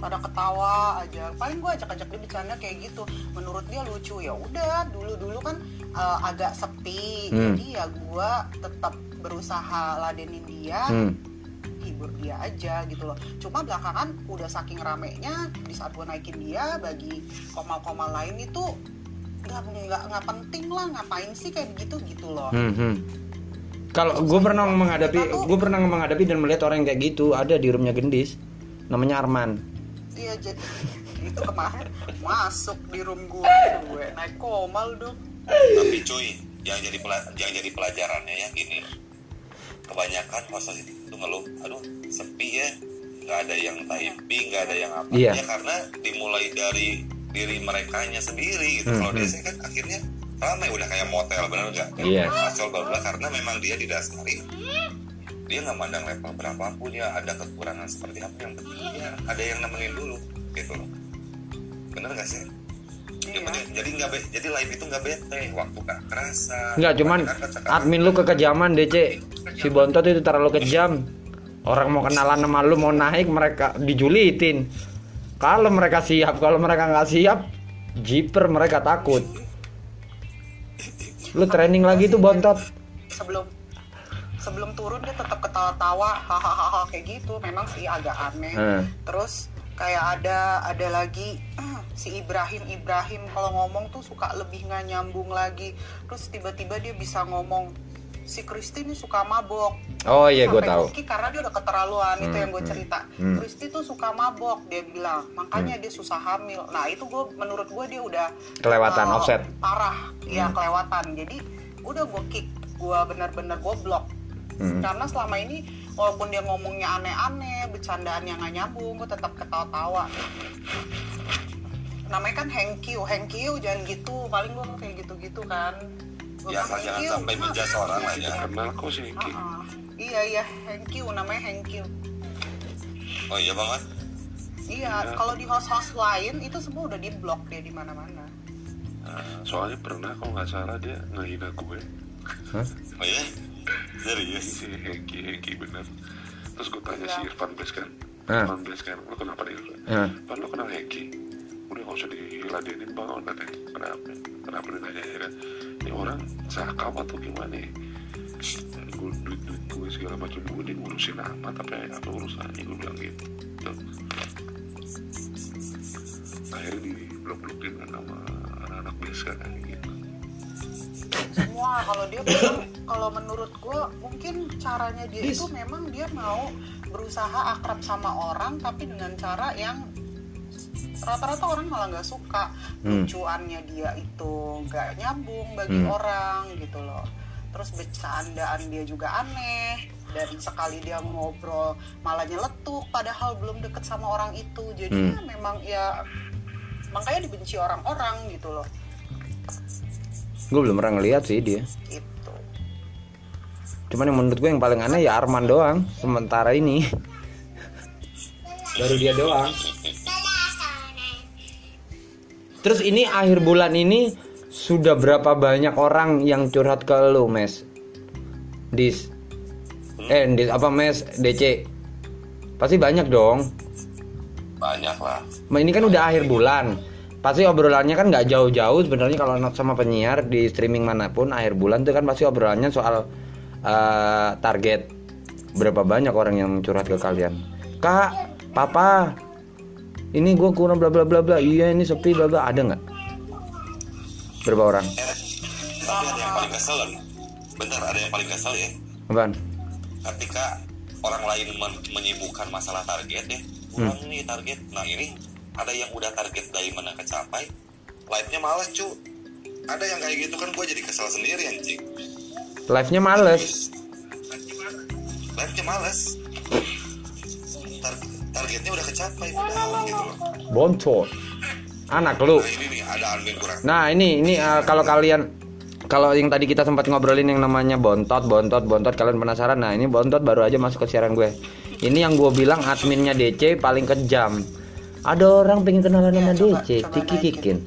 Pada ketawa aja. Paling gue ajak-ajak dia bercanda kayak gitu. Menurut dia lucu ya udah. Dulu dulu kan eh, agak sepi. Hmm. jadi ya gue tetap berusaha ladenin dia. Hmm. Hibur dia aja gitu loh cuma belakangan udah saking ramenya di saat gue naikin dia bagi komal-komal lain itu nggak nggak nggak penting lah ngapain sih kayak begitu gitu loh Hmm, hmm. Kalau gue pernah menghadapi, gue pernah menghadapi dan melihat orang yang kayak gitu ada di roomnya gendis, namanya Arman. iya jadi itu kemarin masuk di room gue gue naik komal dong tapi cuy yang jadi yang jadi pelajarannya ya gini kebanyakan host itu ngeluh aduh sepi ya nggak ada yang typing nggak ada yang apa Iya. ya karena dimulai dari diri mereka sendiri gitu Hmm, kalau. DC kan akhirnya ramai udah kayak motel benar nggak Iya. asal bla karena memang dia didasari dia nggak mandang level berapapun ya ada kekurangan seperti apa yang penting dia ada yang nemenin dulu gitu loh bener gak sih Ya, Iya. jadi nggak be- jadi live itu nggak bete waktu nggak kerasa Enggak, cuman admin lu kekejaman DC. Si Bontot itu terlalu kejam. Orang mau kenalan sama lu mau naik mereka dijulitin. Kalau mereka siap, kalau mereka nggak siap, jiper mereka takut. Lu training lagi tuh Bontot. sebelum sebelum turun dia tetap ketawa-tawa hahaha kayak gitu memang sih agak aneh Hmm. terus kayak ada ada lagi (clears throat) si Ibrahim Ibrahim kalau ngomong tuh suka lebih nggak nyambung lagi terus tiba-tiba dia bisa ngomong si Kristi ini suka mabok. Oh iya, gue tahu. Ki, karena dia udah keterlaluan itu Hmm, yang gue hmm, cerita. hmm. Kristi tuh suka mabok dia bilang. Makanya dia susah hamil. Nah itu gue menurut gue dia udah Kelewatan, eh, offset. parah. Ya Hmm. kelewatan. Jadi udah gue kick gue benar-benar gue blok Hmm. karena selama ini walaupun dia ngomongnya aneh-aneh bercandaan yang nggak nyambung gue tetap ketawa-tawa. Namanya kan thank you jangan gitu. Paling gue kayak gitu-gitu kan ya asal "Thank jangan you." sampai menjas orang lah ya kenal kok sih Ki. Ah, ah. iya iya thank you namanya thank you oh iya banget iya Iya. kalau di host-host lain itu semua udah di blok dia di mana-mana Nah, soalnya pernah kalau nggak salah dia ngehina gue Hah? oh iya serius si Hengki Hengki bener terus gue tanya Iya. si Irfan Bes kan. Irfan Bes kan lo kenapa nih Irfan. Pan lo kenal Hengki udah gak usah diladenin bangun katanya kenapa kenapa dia nanya ya kan ini orang sakap atau gimana ya? Gue duit duit gue segala macam gue dia ngurusin apa apa urusannya gue bilang gitu. Tuh. akhirnya di blok blokin kan sama anak-anak biasa kan gitu. Semua kalau dia kalau menurut gue mungkin caranya dia itu memang dia mau berusaha akrab sama orang tapi dengan cara yang rata-rata orang malah nggak suka Hmm. lucuannya dia itu nggak nyambung bagi Hmm. orang gitu loh terus bercandaan dia juga aneh dan sekali dia ngobrol malah nyeletuk padahal belum deket sama orang itu jadi Hmm. ya memang ya makanya dibenci orang-orang gitu loh Gue belum pernah ngeliat sih dia. gitu Cuman yang menurut gue yang paling aneh ya Arman doang sementara ini. Baru dia doang. Terus ini akhir bulan ini sudah berapa banyak orang yang curhat ke lu, Mes? Dis. Eh, Dis apa Mes? DC. Pasti banyak dong. banyak lah Ini kan udah akhir bulan. Pasti obrolannya kan nggak jauh-jauh sebenarnya kalau sama penyiar di streaming mana pun akhir bulan tuh kan pasti obrolannya soal eh, target berapa banyak orang yang curhat ke kalian. Kak, papa, ini gue kurang bla bla bla bla. Iya ini sepi bla bla. Ada nggak? Berapa orang? tapi ada yang paling kesel kan bentar ada yang paling kesel ya Apaan? ketika orang lain men- menyibukkan masalah target ya kurang nih target nah ini ada yang udah target dari mana kecapai live-nya males cu ada yang kayak gitu kan gue jadi kesel sendiri anjing Live-nya males. live-nya males targetnya udah kecapai padahal gitu loh Bontot. Anak lu. nah ini nih ada admin kurang Nah ini ini eh, kalau kalian kalau yang tadi kita sempat ngobrolin yang namanya bontot, bontot, bontot, kalian penasaran? Nah ini bontot baru aja masuk ke siaran gue. Ini yang gue bilang adminnya DC paling kejam. Ada orang pengen kenalan sama Iya, DC, dikikikin,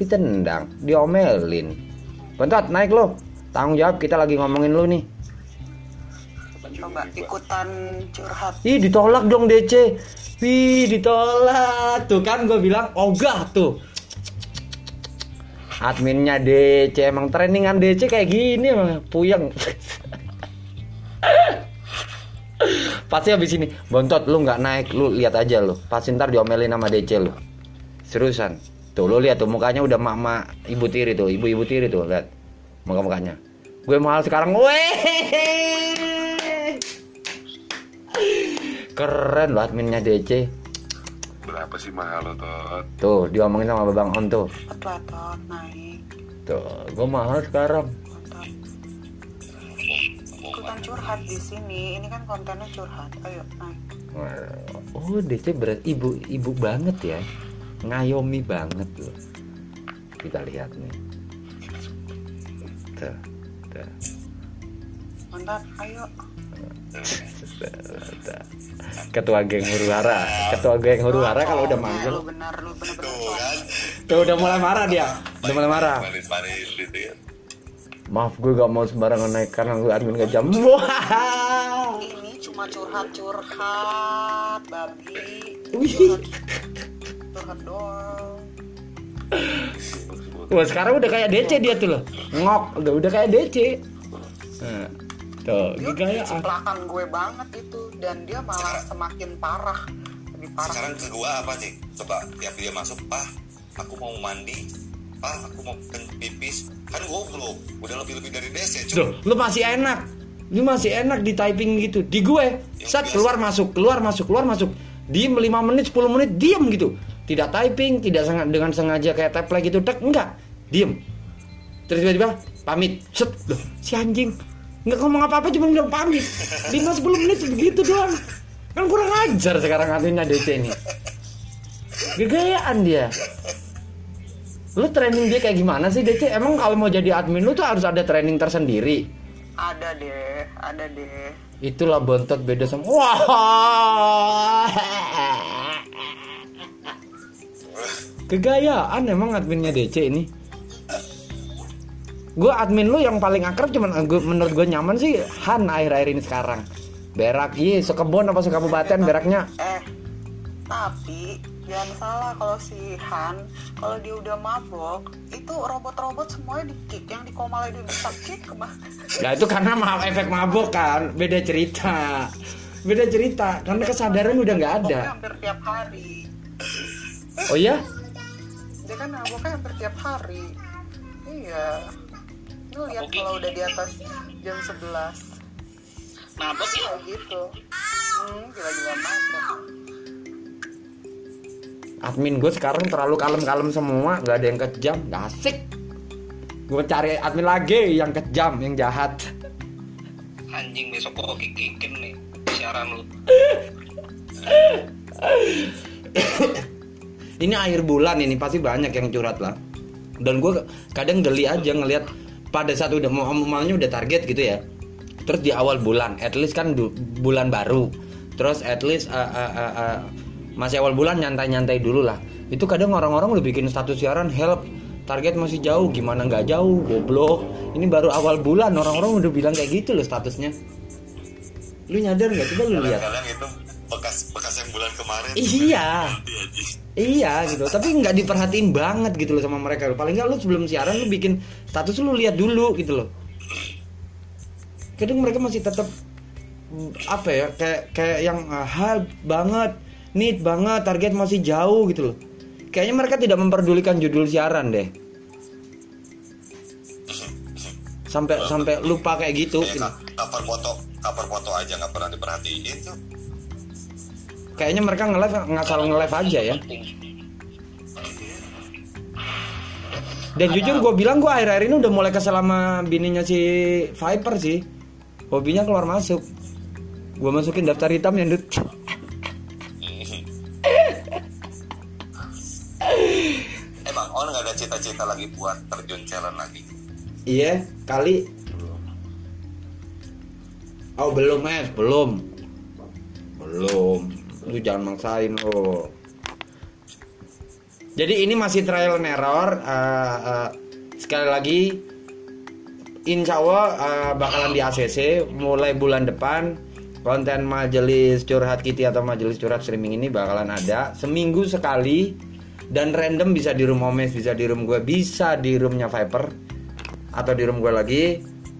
ditendang, diomelin. Bontot naik lo, tanggung jawab kita lagi ngomongin lu nih. Coba ikutan curhat Ih ditolak dong DC. Wih ditolak tuh kan gue bilang ogah tuh. Adminnya DC emang trainingan DC kayak gini emang puyeng. (laughs) Pasti habis ini bontot lu nggak naik lu lihat aja lu. Pasti ntar diomelin sama DC lu. Seriusan. Tuh lu lihat tuh mukanya udah mama ibu tiri tuh, ibu-ibu tiri tuh lihat muka mukanya. Gue mahal sekarang. Weh. Keren loh adminnya DC. berapa sih mahal lo tot Tuh, diomongin sama Babang On tuh. lah tot naik Tuh, gue mahal sekarang. Ikutan curhat di sini ini kan kontennya curhat ayo naik Oh, DC berat ibu ibu banget ya. Ngayomi banget loh. Kita lihat nih. Tuh, tuh. mantap ayo Ketua geng huru hara, ketua geng huru hara kalau udah Nah, manggil, lu benar lu benar benar Tuh kan, tuh udah mulai marah dia, udah mulai marah. gitu ya. Maaf gue gak mau sembarangan naik karena gue admin gak jam. Wah. ini cuma curhat curhat babi Wih. curhat, curhat doang Wah sekarang udah kayak DC dia tuh loh, ngok, udah udah kayak DC. Nah, tuh, dia gaya ciplakan gue banget itu dan dia malah semakin parah lebih parah Sekarang ke gua apa sih? Coba tiap dia masuk, Pak, aku mau mandi. Pak, aku mau pipis. Kan goblok, udah lebih-lebih dari DC, Tuh, cuy. lu masih enak. Lu masih enak di typing gitu. Di gue, set keluar masuk, keluar masuk, keluar masuk. Diem 5 menit, 10 menit, diem gitu. Tidak typing, tidak sengaja dengan sengaja kayak tap like gitu, tek, enggak. Diem. Terus tiba-tiba pamit. Set, loh, si anjing. Enggak ngomong apa-apa cuma bilang pamit. 5 10 menit begitu doang. Kan kurang ajar sekarang artinya DC ini. Gegayaan dia. Lu training dia kayak gimana sih DC? Emang kalau mau jadi admin lu tuh harus ada training tersendiri. ada deh ada deh Itulah bontot beda sama Wah. (laughs) Kegayaan emang adminnya DC ini. Gue admin lu yang paling akrab cuman gua, menurut gue nyaman sih Han akhir-akhir ini sekarang. Berak, iya sekebon apa sekabupaten beraknya. eh tapi jangan salah kalau si Han kalau dia udah mabok itu robot-robot semuanya di kick yang di Komala dia bisa kick Nah itu karena ma- efek mabok kan, beda cerita. Beda cerita, karena kesadaran udah nggak ada. Hampir tiap hari Oh ya? dia kan maboknya hampir tiap hari iya lu lihat Maboknya kalau udah di atas jam 11 Mabok ya? gitu. Hmm gila-gila mabok admin gue sekarang terlalu kalem-kalem semua nggak ada yang kejam. Nggak asik. Gue cari admin lagi yang kejam yang jahat. Anjing besok gua kikikin nih siaran lu. ini akhir bulan ini pasti banyak yang curhat lah. Dan gue kadang geli aja ngelihat pada saat udah mau omongannya udah target gitu ya. Terus di awal bulan at least kan bulan baru. Terus at least uh, uh, uh, uh, masih awal bulan nyantai-nyantai dulu lah. Itu kadang orang-orang udah bikin status siaran help target masih jauh gimana nggak jauh goblok. Ini baru awal bulan orang-orang udah bilang kayak gitu loh statusnya. Lu nyadar nggak? Coba lu lihat bekas bekas yang bulan kemarin. Iya. Iya, gitu, tapi nggak diperhatiin banget gitu loh sama mereka. Paling nggak lu sebelum siaran lu bikin status lu lihat dulu gitu loh. Kadang mereka masih tetap mm, apa ya kayak kayak yang ah, hal banget, need banget, target masih jauh gitu loh. Kayaknya mereka tidak memperdulikan judul siaran deh. Sampai sampai lupa kayak gitu. Kayak gitu. cover foto, cover foto aja nggak pernah diperhatiin tuh. Kayaknya mereka nge-live ngasal nge-live aja ya. Dan jujur gue bilang gue akhir-akhir ini udah mulai kesel sama bininya si Viper sih. Hobinya keluar masuk. Gue masukin daftar hitam yang dut. (laughs) Emang on nggak ada cita-cita lagi buat terjun challenge lagi. iya kali oh belum es belum belum lu jangan maksain lo jadi ini masih trial and error uh, uh, sekali lagi insya Allah uh, bakalan di ACC mulai bulan depan. Konten majelis curhat Kitty atau majelis curhat streaming ini bakalan ada seminggu sekali. Dan random bisa di room Omes bisa di room gue bisa di roomnya Viper atau di room gue lagi.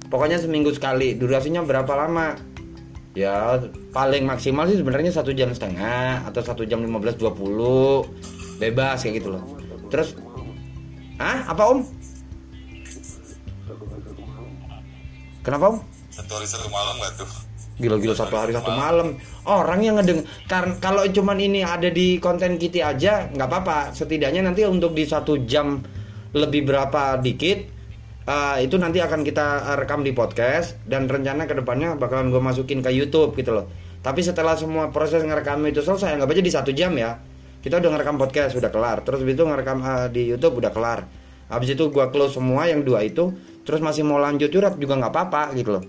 Pokoknya seminggu sekali. Durasinya berapa lama ya paling maksimal sih sebenarnya satu jam setengah atau satu jam 15 20 bebas kayak gitu loh. Terus ah apa om? Kenapa om? Satu hari satu malam gak tuh? Gila-gila satu hari satu malam. Orang yang ngedeng karena kalau cuman ini ada di konten Kitty aja nggak apa-apa. Setidaknya nanti untuk di satu jam lebih berapa dikit uh, itu nanti akan kita rekam di podcast dan rencana ke depannya bakalan gue masukin ke YouTube gitu loh. Tapi setelah semua proses ngerekam itu selesai nggak aja di satu jam ya. Kita udah ngerekam podcast udah kelar. Terus itu ngerekam uh, di YouTube udah kelar. Habis itu gue close semua yang dua itu terus masih mau lanjut curhat juga nggak apa-apa gitu loh.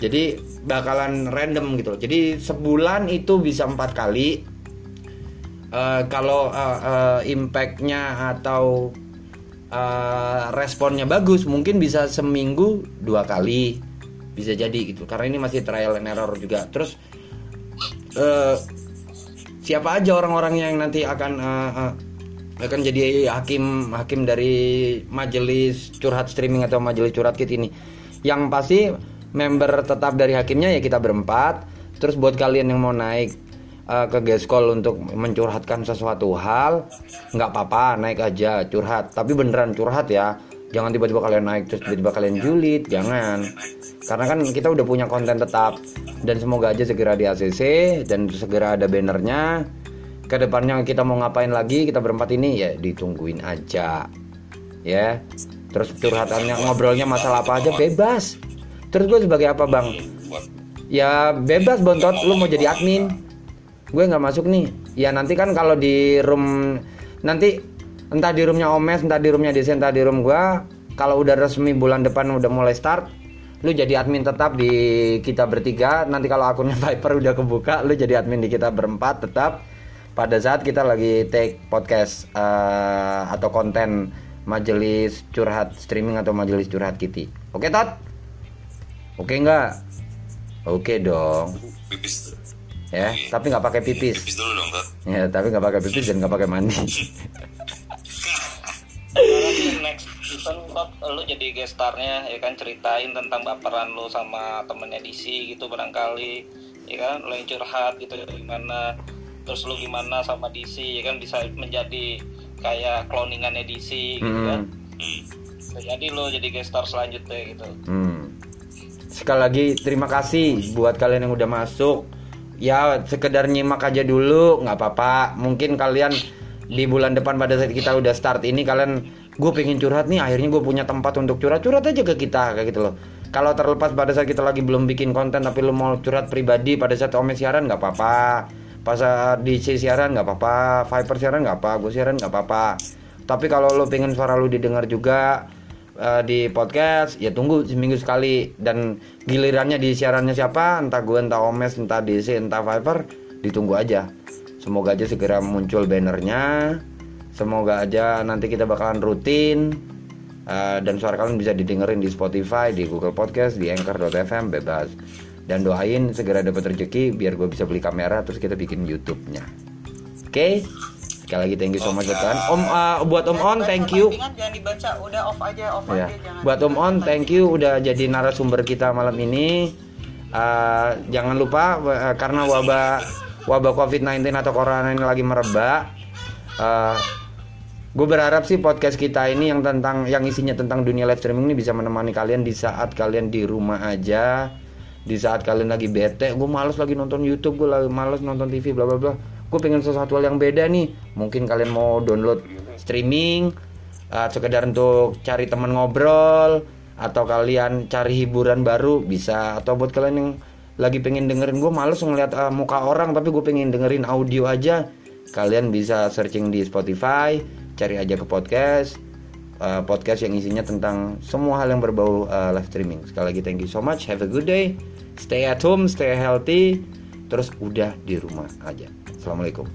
Jadi bakalan random gitu loh. jadi sebulan itu bisa empat kali. Uh, kalau uh, uh, impactnya atau uh, responnya bagus mungkin bisa seminggu dua kali bisa jadi gitu. Karena ini masih trial and error juga. Terus uh, siapa aja orang-orang yang nanti akan uh, uh, akan jadi hakim hakim dari majelis curhat streaming atau majelis curhat kit ini. Yang pasti member tetap dari hakimnya ya kita berempat. Terus buat kalian yang mau naik uh, ke Geskol untuk mencurhatkan sesuatu hal nggak apa-apa naik aja curhat. Tapi beneran curhat ya jangan tiba-tiba kalian naik terus tiba-tiba kalian julid jangan. Karena kan kita udah punya konten tetap dan semoga aja segera di ACC dan segera ada bannernya. Ke depannya kita mau ngapain lagi kita berempat ini ya ditungguin aja ya. Terus curhatannya ngobrolnya masalah apa aja bebas. Terus gue sebagai apa bang? Ya bebas bontot. Lu mau jadi admin gue nggak masuk nih. Ya nanti kan kalau di room nanti entah di roomnya Omes entah di roomnya Desi entah di room gue kalau udah resmi bulan depan udah mulai start lu jadi admin tetap di kita bertiga. Nanti kalau akunnya (laughs) Viper udah kebuka lu jadi admin di kita berempat tetap. Pada saat kita lagi take podcast uh, atau konten majelis curhat streaming atau majelis curhat Kitty. Oke Tot? Oke nggak? Oke dong. Ya, Oke. tapi nggak pakai pipis. pipis dulu dong Ya, tapi nggak pakai pipis dan nggak pakai mandi. (laughs) Next Tot, lu jadi gestarnya ya kan ceritain tentang baperan lu sama temennya DC gitu barangkali ya kan lu yang curhat gitu gimana terus lu gimana sama DC ya kan bisa menjadi kayak cloningannya DC gitu kan Hmm. Bisa jadi lu jadi gestar selanjutnya gitu Hmm. Sekali lagi terima kasih buat kalian yang udah masuk. Ya sekedar nyimak aja dulu, nggak apa-apa. Mungkin kalian di bulan depan pada saat kita udah start ini kalian gue pengen curhat nih akhirnya gue punya tempat untuk curhat. Curhat aja ke kita kayak gitu loh. Kalau terlepas pada saat kita lagi belum bikin konten tapi lu mau curhat pribadi pada saat Ome siaran nggak apa-apa. Pas saat DC siaran nggak apa-apa Viper siaran nggak apa gue siaran nggak apa-apa. Tapi kalau lu pengen suara lu didengar juga eh, di podcast ya tunggu seminggu sekali. Dan gilirannya di siarannya siapa? Entah gue entah Omes entah DC entah Viper ditunggu aja. Semoga aja segera muncul bannernya. Semoga aja nanti kita bakalan rutin. Eh, dan suara kalian bisa didengerin di Spotify di Google Podcast di Anchor.fm bebas. Dan doain segera dapat rezeki biar gue bisa beli kamera terus kita bikin YouTube-nya. Oke sekali lagi thank you so much kan Om eh, buat Om On thank you jangan dibaca, udah off aja, off Ya. aja jangan. Buat Om On, thank you udah jadi narasumber kita malam ini. Uh, jangan lupa uh, karena wabah wabah COVID-19 atau corona ini lagi merebak. Uh, gue berharap sih podcast kita ini yang tentang yang isinya tentang dunia live streaming ini bisa menemani kalian di saat kalian di rumah aja, di saat kalian lagi bete. Gue males lagi nonton YouTube, gue lagi males nonton TV, bla bla bla. Gue pengen sesuatu yang beda nih. Mungkin kalian mau download streaming, uh, sekedar untuk cari teman ngobrol atau kalian cari hiburan baru bisa atau buat kalian yang lagi pengen dengerin gue males ngeliat uh, muka orang tapi gue pengen dengerin audio aja kalian bisa searching di Spotify cari aja ke podcast uh, podcast yang isinya tentang semua hal yang berbau uh, live streaming. Sekali lagi thank you so much. Have a good day. Stay at home, stay healthy. Terus udah di rumah aja. Assalamualaikum.